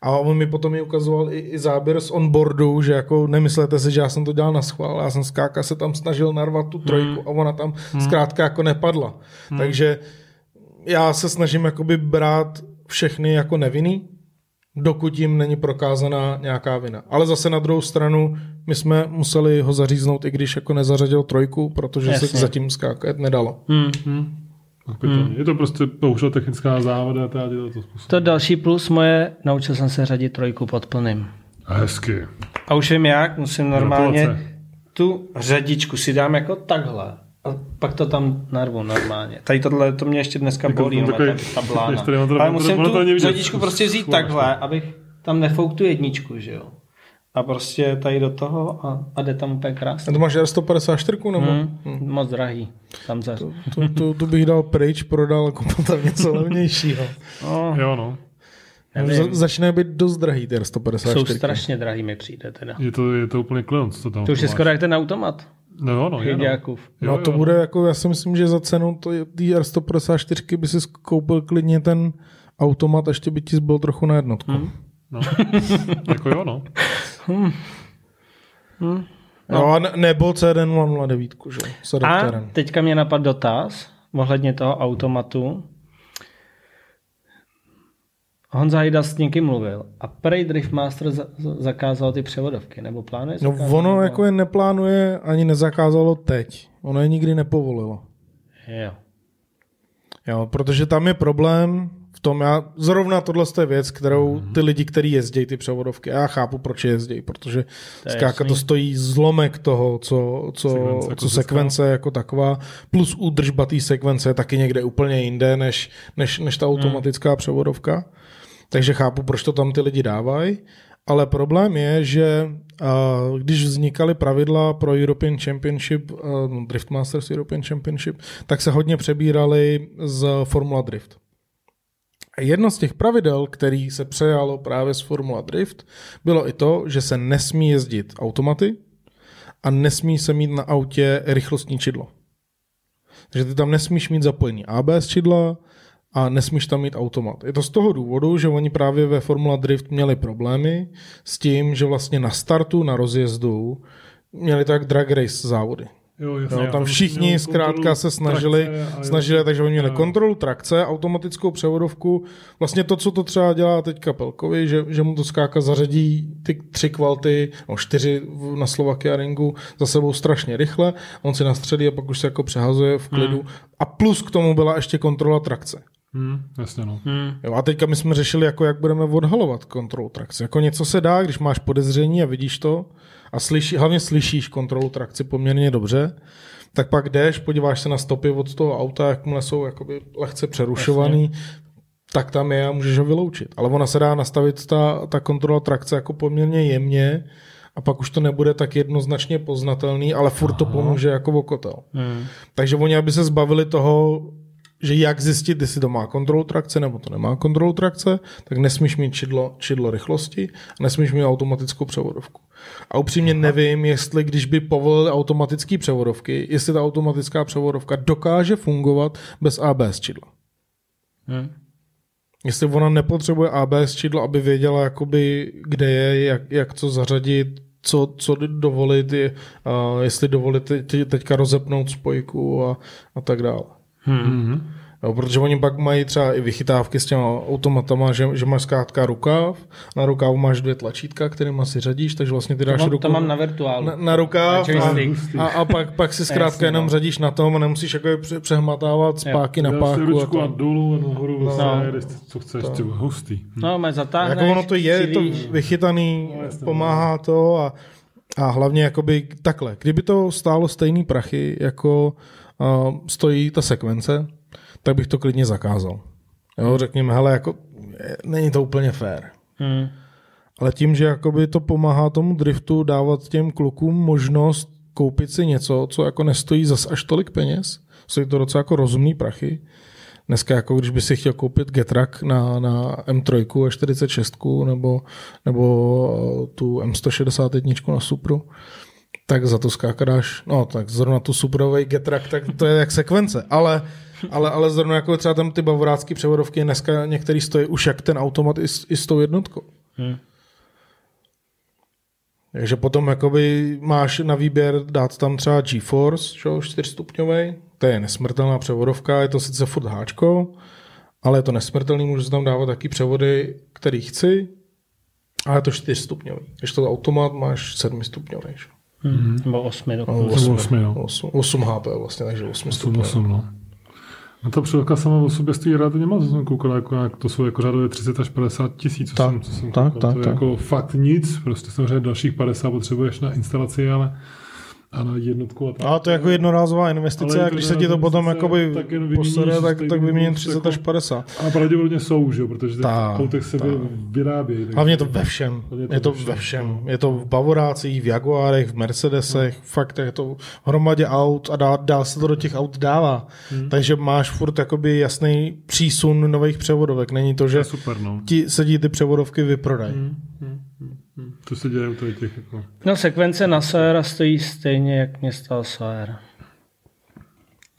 A on mi potom mi ukazoval i, i záběr z onboardu, že jako nemyslete si, že já jsem to dělal na schvál, já jsem skáka se tam snažil narvat tu trojku a ona tam zkrátka jako nepadla. Takže já se snažím jakoby brát všechny jako nevinný, dokud jim není prokázaná nějaká vina. Ale zase na druhou stranu, my jsme museli ho zaříznout, i když jako nezařadil trojku, protože Jasně. se zatím skákat nedalo. Hmm. Hmm. Je to prostě bohužel technická závada, ta dělá to způsob. To další plus moje, naučil jsem se řadit trojku pod plným. A hezky. A už vím jak, musím normálně Gratulace. tu řadičku si dám jako takhle. A pak to tam narvu normálně. Tady tohle, to mě ještě dneska Jako bolí, to no, takový- ta, ta blána. Ale musím tu řadičku prostě vzít takhle, abych tam nefouk tu jedničku, že jo. A prostě tady do toho a, a jde tam úplně A krásně. to máš R154 nebo? Hmm, moc drahý. Tam za... To, to, to, bych dal pryč, prodal a koupil tam něco levnějšího. No, Jo, no. nevím. Z, začínají být dost drahý ty Jsou R154. strašně drahý mi přijde teda. Je to, je to úplně klionc, co tam To už je skoro jak ten automat. No jo, no, je, no. Hyďákův. No Jo, to jo. bude jako, já si myslím, že za cenu to je- tý R154 by si koupil klidně ten automat, ještě by ti zbyl trochu na jednotku. Hmm. No. jako jo, no. No, a ne, nebo CD009, že? S A teďka mě napadl dotaz ohledně toho automatu. Honza Hejda s někým mluvil a Prej Driftmaster za, za, zakázal ty převodovky, nebo plánuje No ono nebo- jako je neplánuje ani nezakázalo teď. Ono je nikdy nepovolilo. Jo. Jo, protože tam je problém tom, já, zrovna tohle je věc, kterou Mhm. ty lidi, kteří jezdí ty převodovky, já chápu, proč jezdí, protože To je zkrátka to stojí zlomek toho, co, co, Sekvence jako co získá. sekvence jako taková, plus údržba té sekvence je taky někde úplně jinde, než, než, než ta automatická převodovka. Takže chápu, proč to tam ty lidi dávají. Ale problém je, že uh, když vznikaly pravidla pro European Championship, uh, Drift Masters European Championship, tak se hodně přebírali z Formula Drift. Jedno z těch pravidel, který se přejalo právě z Formula Drift, bylo i to, že se nesmí jezdit automaty a nesmí se mít na autě rychlostní čidlo. Takže ty tam nesmíš mít zapojení ABS čidla a nesmíš tam mít automat. Je to z toho důvodu, že oni právě ve Formula Drift měli problémy s tím, že vlastně na startu, na rozjezdu měli tak drag race závody. Jo, jasně, já tam všichni zkrátka se snažili, trakce a jo. snažili takže oni měli Jo. kontrolu trakce, automatickou převodovku, vlastně to, co to třeba dělá teďka Pelkovi, že, že mu to skáka zařadí ty tři kvalty, no čtyři na Slovakia ringu za sebou strašně rychle, on si nastředí a pak už se jako přehazuje v klidu. Hmm. A plus k tomu byla ještě kontrola trakce. Hmm, jasně, no. Hmm. Jo, a teďka my jsme řešili, jako jak budeme odhalovat kontrolu trakce. Jako něco se dá, když máš podezření a vidíš to a slyší, hlavně slyšíš kontrolu trakce poměrně dobře, tak pak jdeš, podíváš se na stopy od toho auta, jakmile jsou jakoby lehce přerušovaný, tak tam je a můžeš ho vyloučit. Ale ona se dá nastavit ta, ta kontrola trakce jako poměrně jemně a pak už to nebude tak jednoznačně poznatelný, ale furt to pomůže jako vokotel. Hmm. Takže oni, aby se zbavili toho, že jak zjistit, jestli to má kontrolu trakce nebo to nemá kontrolu trakce, tak nesmíš mít čidlo, čidlo rychlosti a nesmíš mít automatickou převodovku. A upřímně nevím, jestli když by povolili automatické převodovky, jestli ta automatická převodovka dokáže fungovat bez ABS čidla. Hmm. Jestli ona nepotřebuje ABS čidlo, aby věděla, jakoby, kde je, jak, jak co zařadit, co, co dovolit, je, uh, jestli dovolit te- teďka rozepnout spojku a, a tak dále. Hmm. Mhm. Jo, protože oni pak mají třeba i vychytávky s těma automatama, že, že máš zkrátka rukáv, na rukávu máš dvě tlačítka, kterými si řadíš, takže vlastně ty dáš To mám, ruku to mám na virtuálu. na, na rukáv Na a, a, a pak, pak si zkrátka jenom no. řadíš na tom a nemusíš jako pře- přehmatávat spáky na Dáš si páku. A ručku a to. dolů a nahoru vlastně, No. jedeš, co chceš, ty vole, hustý. No, mě zatáhneš. Jako ono to je, je to vychytaný, No, jasně, pomáhá to a, a hlavně jakoby takhle. Kdyby to stálo stejný prachy, jako uh, stojí ta sekvence, tak bych to klidně zakázal. Jo, řekněme, hele, jako není to úplně fair. Hmm. Ale tím, že jakoby to pomáhá tomu driftu dávat těm klukům možnost koupit si něco, co jako nestojí zas až tolik peněz, jsou to docela jako rozumný prachy. Dneska jako když by si chtěl koupit Getrack na, na M3 a 46 nebo, nebo tu M161 na Supru, tak za to skáka dáš, no tak zrovna tu Suprovej Getrack, tak to je jak sekvence, ale, ale, ale zrovna jako třeba tam ty bavorácké převodovky dneska některý stojí už jak ten automat i s, i s tou jednotkou. Hmm. Takže potom jakoby máš na výběr dát tam třeba GeForce, čo, 4stupňový, to je nesmrtelná převodovka, je to sice furt háčko, ale je to nesmrtelný, můžu tam dávat taky převody, který chci, ale je to 4stupňový. Když to automat máš 7stupňový. že? Hmm. Nebo osmi No, dokonce. Osm, osmi, jo. 8, 8 HP vlastně, takže 8 Osm, stupňový. osm, no. A ta převodka sama o sobě stojí relativně moc, jsem koukal, jako, jak to jsou jako řádově 30 až 50 tisíc, co Tak, jsem, co jsem tak, koukal. tak, to je tak. jako fakt nic, prostě samozřejmě dalších 50 potřebuješ na instalaci, ale a na jednotku a tak. Ale to je jako jednorázová investice a to když se ti to potom investice, jakoby tak posere, tak, tak vyměním kus 30 jako- až 50. A pravděpodobně jsou, že jo, protože Tak, autech se vy- vyrábějí. Hlavně to ve všem. Hlavně Je to ve všem. Je to v Bavorácích, v Jaguárech, v Mercedesech, fakt je to v hromadě aut a dál, dál se to do těch aut dává. Takže máš furt jakoby jasný přísun nových převodovek. Není to, To že je super, no. ti se ti ty převodovky vyprodají. To se děje u tady těch jako... No, sekvence na Saera stojí stejně, jak mě stál Saer.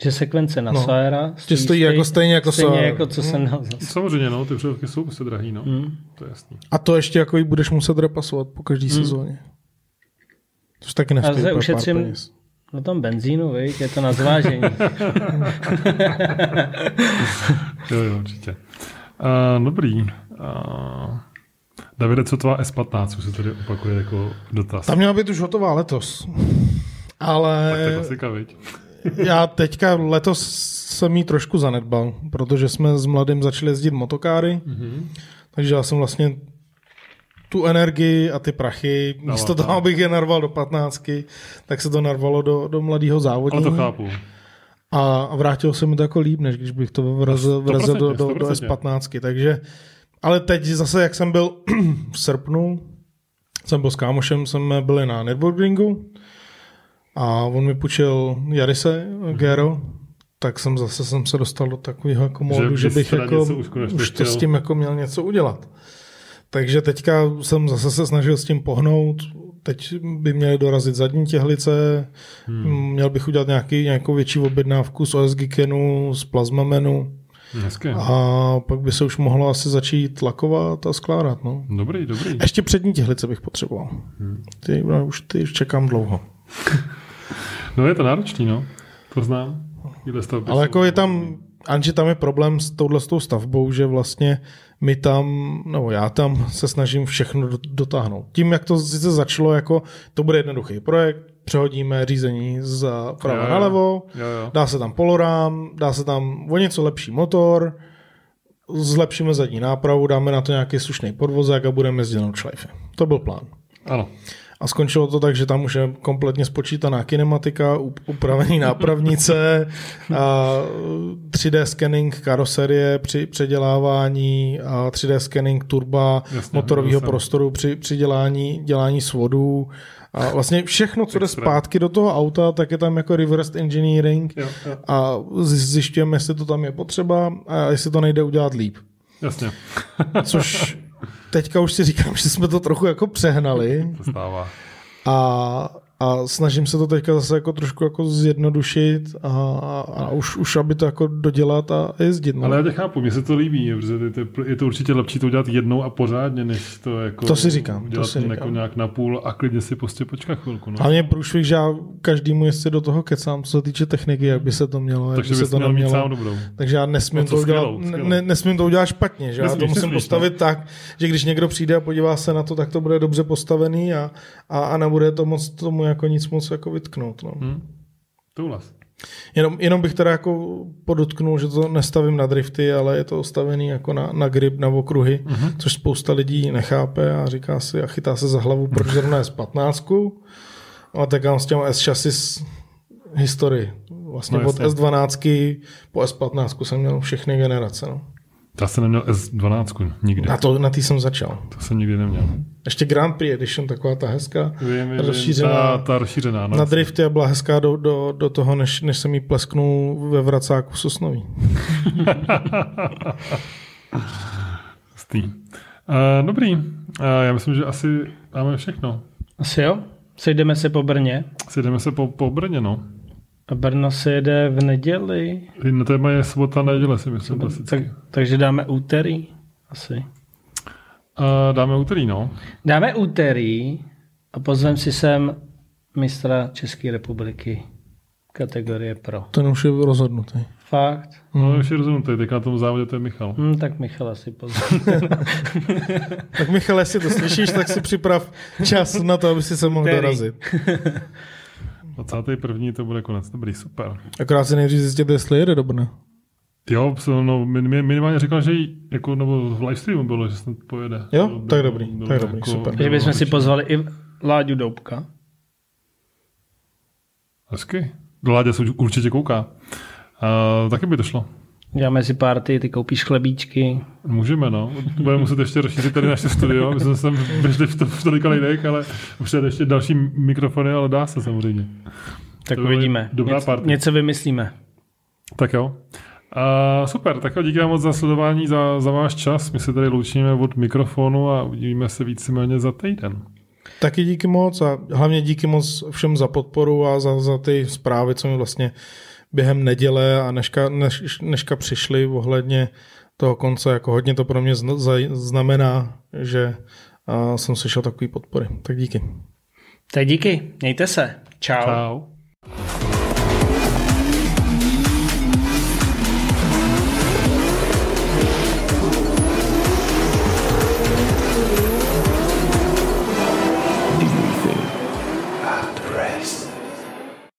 Že sekvence na No. Saera Že stojí jako stejně jako stejně Saer. jako co jsem dal za Samozřejmě, no, ty převodky jsou prostě drahý, no. Hmm. To je jasný. A to ještě jako ji budeš muset repasovat po každý sezóně. Což taky nestojí zase úplně pár ušetřím- peněz. Na tom benzínu, viď? je to na zvážení. Jo, jo, určitě. Uh, dobrý. Uh, Davide, co tvá S15, už se tady opakuje jako dotaz. Ta měla být už hotová letos. Ale Tak to je klasika, viď? já teďka letos jsem jí trošku zanedbal, protože jsme s mladým začali jezdit motokáry, mm-hmm. takže já jsem vlastně tu energii a ty prachy, Dala místo toho, abych je narval do patnáctky, tak se to narvalo do, do mladého Ale závodní. to chápu. A, vrátilo se mi to jako líp, než když bych to vrazil, vrazil do, do, do 100%. S15. Takže, ale teď zase, jak jsem byl v srpnu, jsem byl s kámošem, jsme byli na Nürburgringu a on mi půjčil Jarise Gero, tak jsem zase jsem se dostal do takového jako módu, že, bys bych jako už už to s tím jako měl něco udělat. Takže teďka jsem zase se snažil s tím pohnout. Teď by měly dorazit zadní těhlice, hmm. měl bych udělat nějaký, nějakou větší objednávku z OSG Kenu, z Plasmamenu Hezké. a pak by se už mohlo asi začít lakovat a skládat. No. Dobrý, dobrý. Ještě přední těhlice bych potřeboval. Ty, no, už, ty už čekám dlouho. No je to náročný, no. To znám. Ale jako je tam, Anži, tam je problém s touhle s tou stavbou, že vlastně my tam, nebo já tam se snažím všechno do- dotáhnout. Tím, jak to sice začalo, jako to bude jednoduchý projekt, přehodíme řízení z prava Jo, jo. dá se tam polorám, dá se tam o něco lepší motor, zlepšíme zadní nápravu, dáme na to nějaký slušný podvozek a budeme jezdit na šlejfy. To byl plán. Ano. A skončilo to tak, že tam už je kompletně spočítaná kinematika, up- upravený nápravnice, a 3D scanning karoserie při předělávání, a 3D scanning turba Jasně, motorového prostoru při, při dělání, dělání svodů. A vlastně všechno, co jde zpátky do toho auta, tak je tam jako reverse engineering Jo, jo. a zji- zjišťujeme, jestli to tam je potřeba a jestli to nejde udělat líp. Jasně. Což teďka už si říkám, že jsme to trochu jako přehnali, To stává. a a snažím se to teďka zase jako trošku jako zjednodušit a, a, a už, už aby to jako dodělat a jezdit. No. Ale já tě chápu, mně se to líbí, protože je to určitě lepší to udělat jednou a pořádně, než to jako to si říkám, dělat to si jako říkám. nějak na půl a klidně si prostě počkat chvilku. No. A mě průšvih, že já každému jestli do toho kecám, co se týče techniky, jak by se to mělo, jak Takže by se to nemělo. sám dobrou. Takže já nesmím, No to to udělat, skvělou, skvělou. ne, nesmím to udělat špatně. Že? já Nesmíš, to musím nesmíš, postavit no. tak, že když někdo přijde a podívá se na to, tak to bude dobře postavený a, a, a nebude to moc tomu jako nic moc jako vytknout. No. Hm? Touhlas. Jenom, jenom bych teda jako podotknul, že to nestavím na drifty, ale je to stavený jako na, na grip, na okruhy, Mhm. což spousta lidí nechápe a říká si a chytá se za hlavu, proč zrovna S15. A tak s těm S chassis historii. Vlastně No od jasně. S12 po S15 jsem měl všechny generace. No. Já jsem neměl S12 nikdy. Na to, na tý jsem začal. To jsem nikdy neměl. Ještě Grand Prix Edition, taková ta hezká, Vím, vím, rozšířená Ta, ta rozšířená. No, na drifty a byla hezká do, do, do toho, než, než jsem jí plesknul ve vracáku Sosnoví. Uh, dobrý. Uh, já myslím, že asi máme všechno. Asi jo. Sejdeme se po Brně. Sjedeme se po, po Brně, no. A Brno se jede v neděli. Na téma je sobota neděle, si myslím, Tak, klasicky. takže dáme úterý. Asi. Uh, dáme úterý, no. Dáme úterý a pozvem si sem mistra České republiky kategorie pro. Ten už je rozhodnutý. Fakt? No, už je rozhodnutý, teď na tom závodě to je Michal. Hm, tak Michala si pozvem. Tak Michal, jestli to slyšíš, tak si připrav čas na to, aby si se mohl Úterý. dorazit. 21. to bude konec, dobrý, super. Akorát si nejdřív zjistit, jestli jede do Brna. Jo, no, min- minimálně říkal, že jí, jako, nebo v livestreamu bylo, že snad pojede. Jo? Bylo- Tak dobrý, bylo tak dobrý, super. Takže bychom si pozvali i Láďu Doubka. Hezky. Do Ládě se určitě kouká. Uh, taky by to šlo. Děláme si party, ty koupíš chlebíčky. Můžeme, no. Budeme muset ještě rozšířit tady naše studio. My jsme sem vešli v, to, v tolika lidech, ale už tady ještě další mikrofony, ale dá se samozřejmě. Tak To uvidíme. dobrá něco, party. něco vymyslíme. Tak jo. Uh, super, tak jo, díky vám moc za sledování, za, za váš čas. My se tady loučíme od mikrofonu a uvidíme se víceméně za týden. Taky díky moc a hlavně díky moc všem za podporu a za, za ty zprávy, co mi vlastně během neděle a dneška, dneš, dneška přišly ohledně toho konce. Jako hodně to pro mě znamená, že jsem slyšel takový podpory. Tak díky. Tak díky, mějte se. Čau. Čau.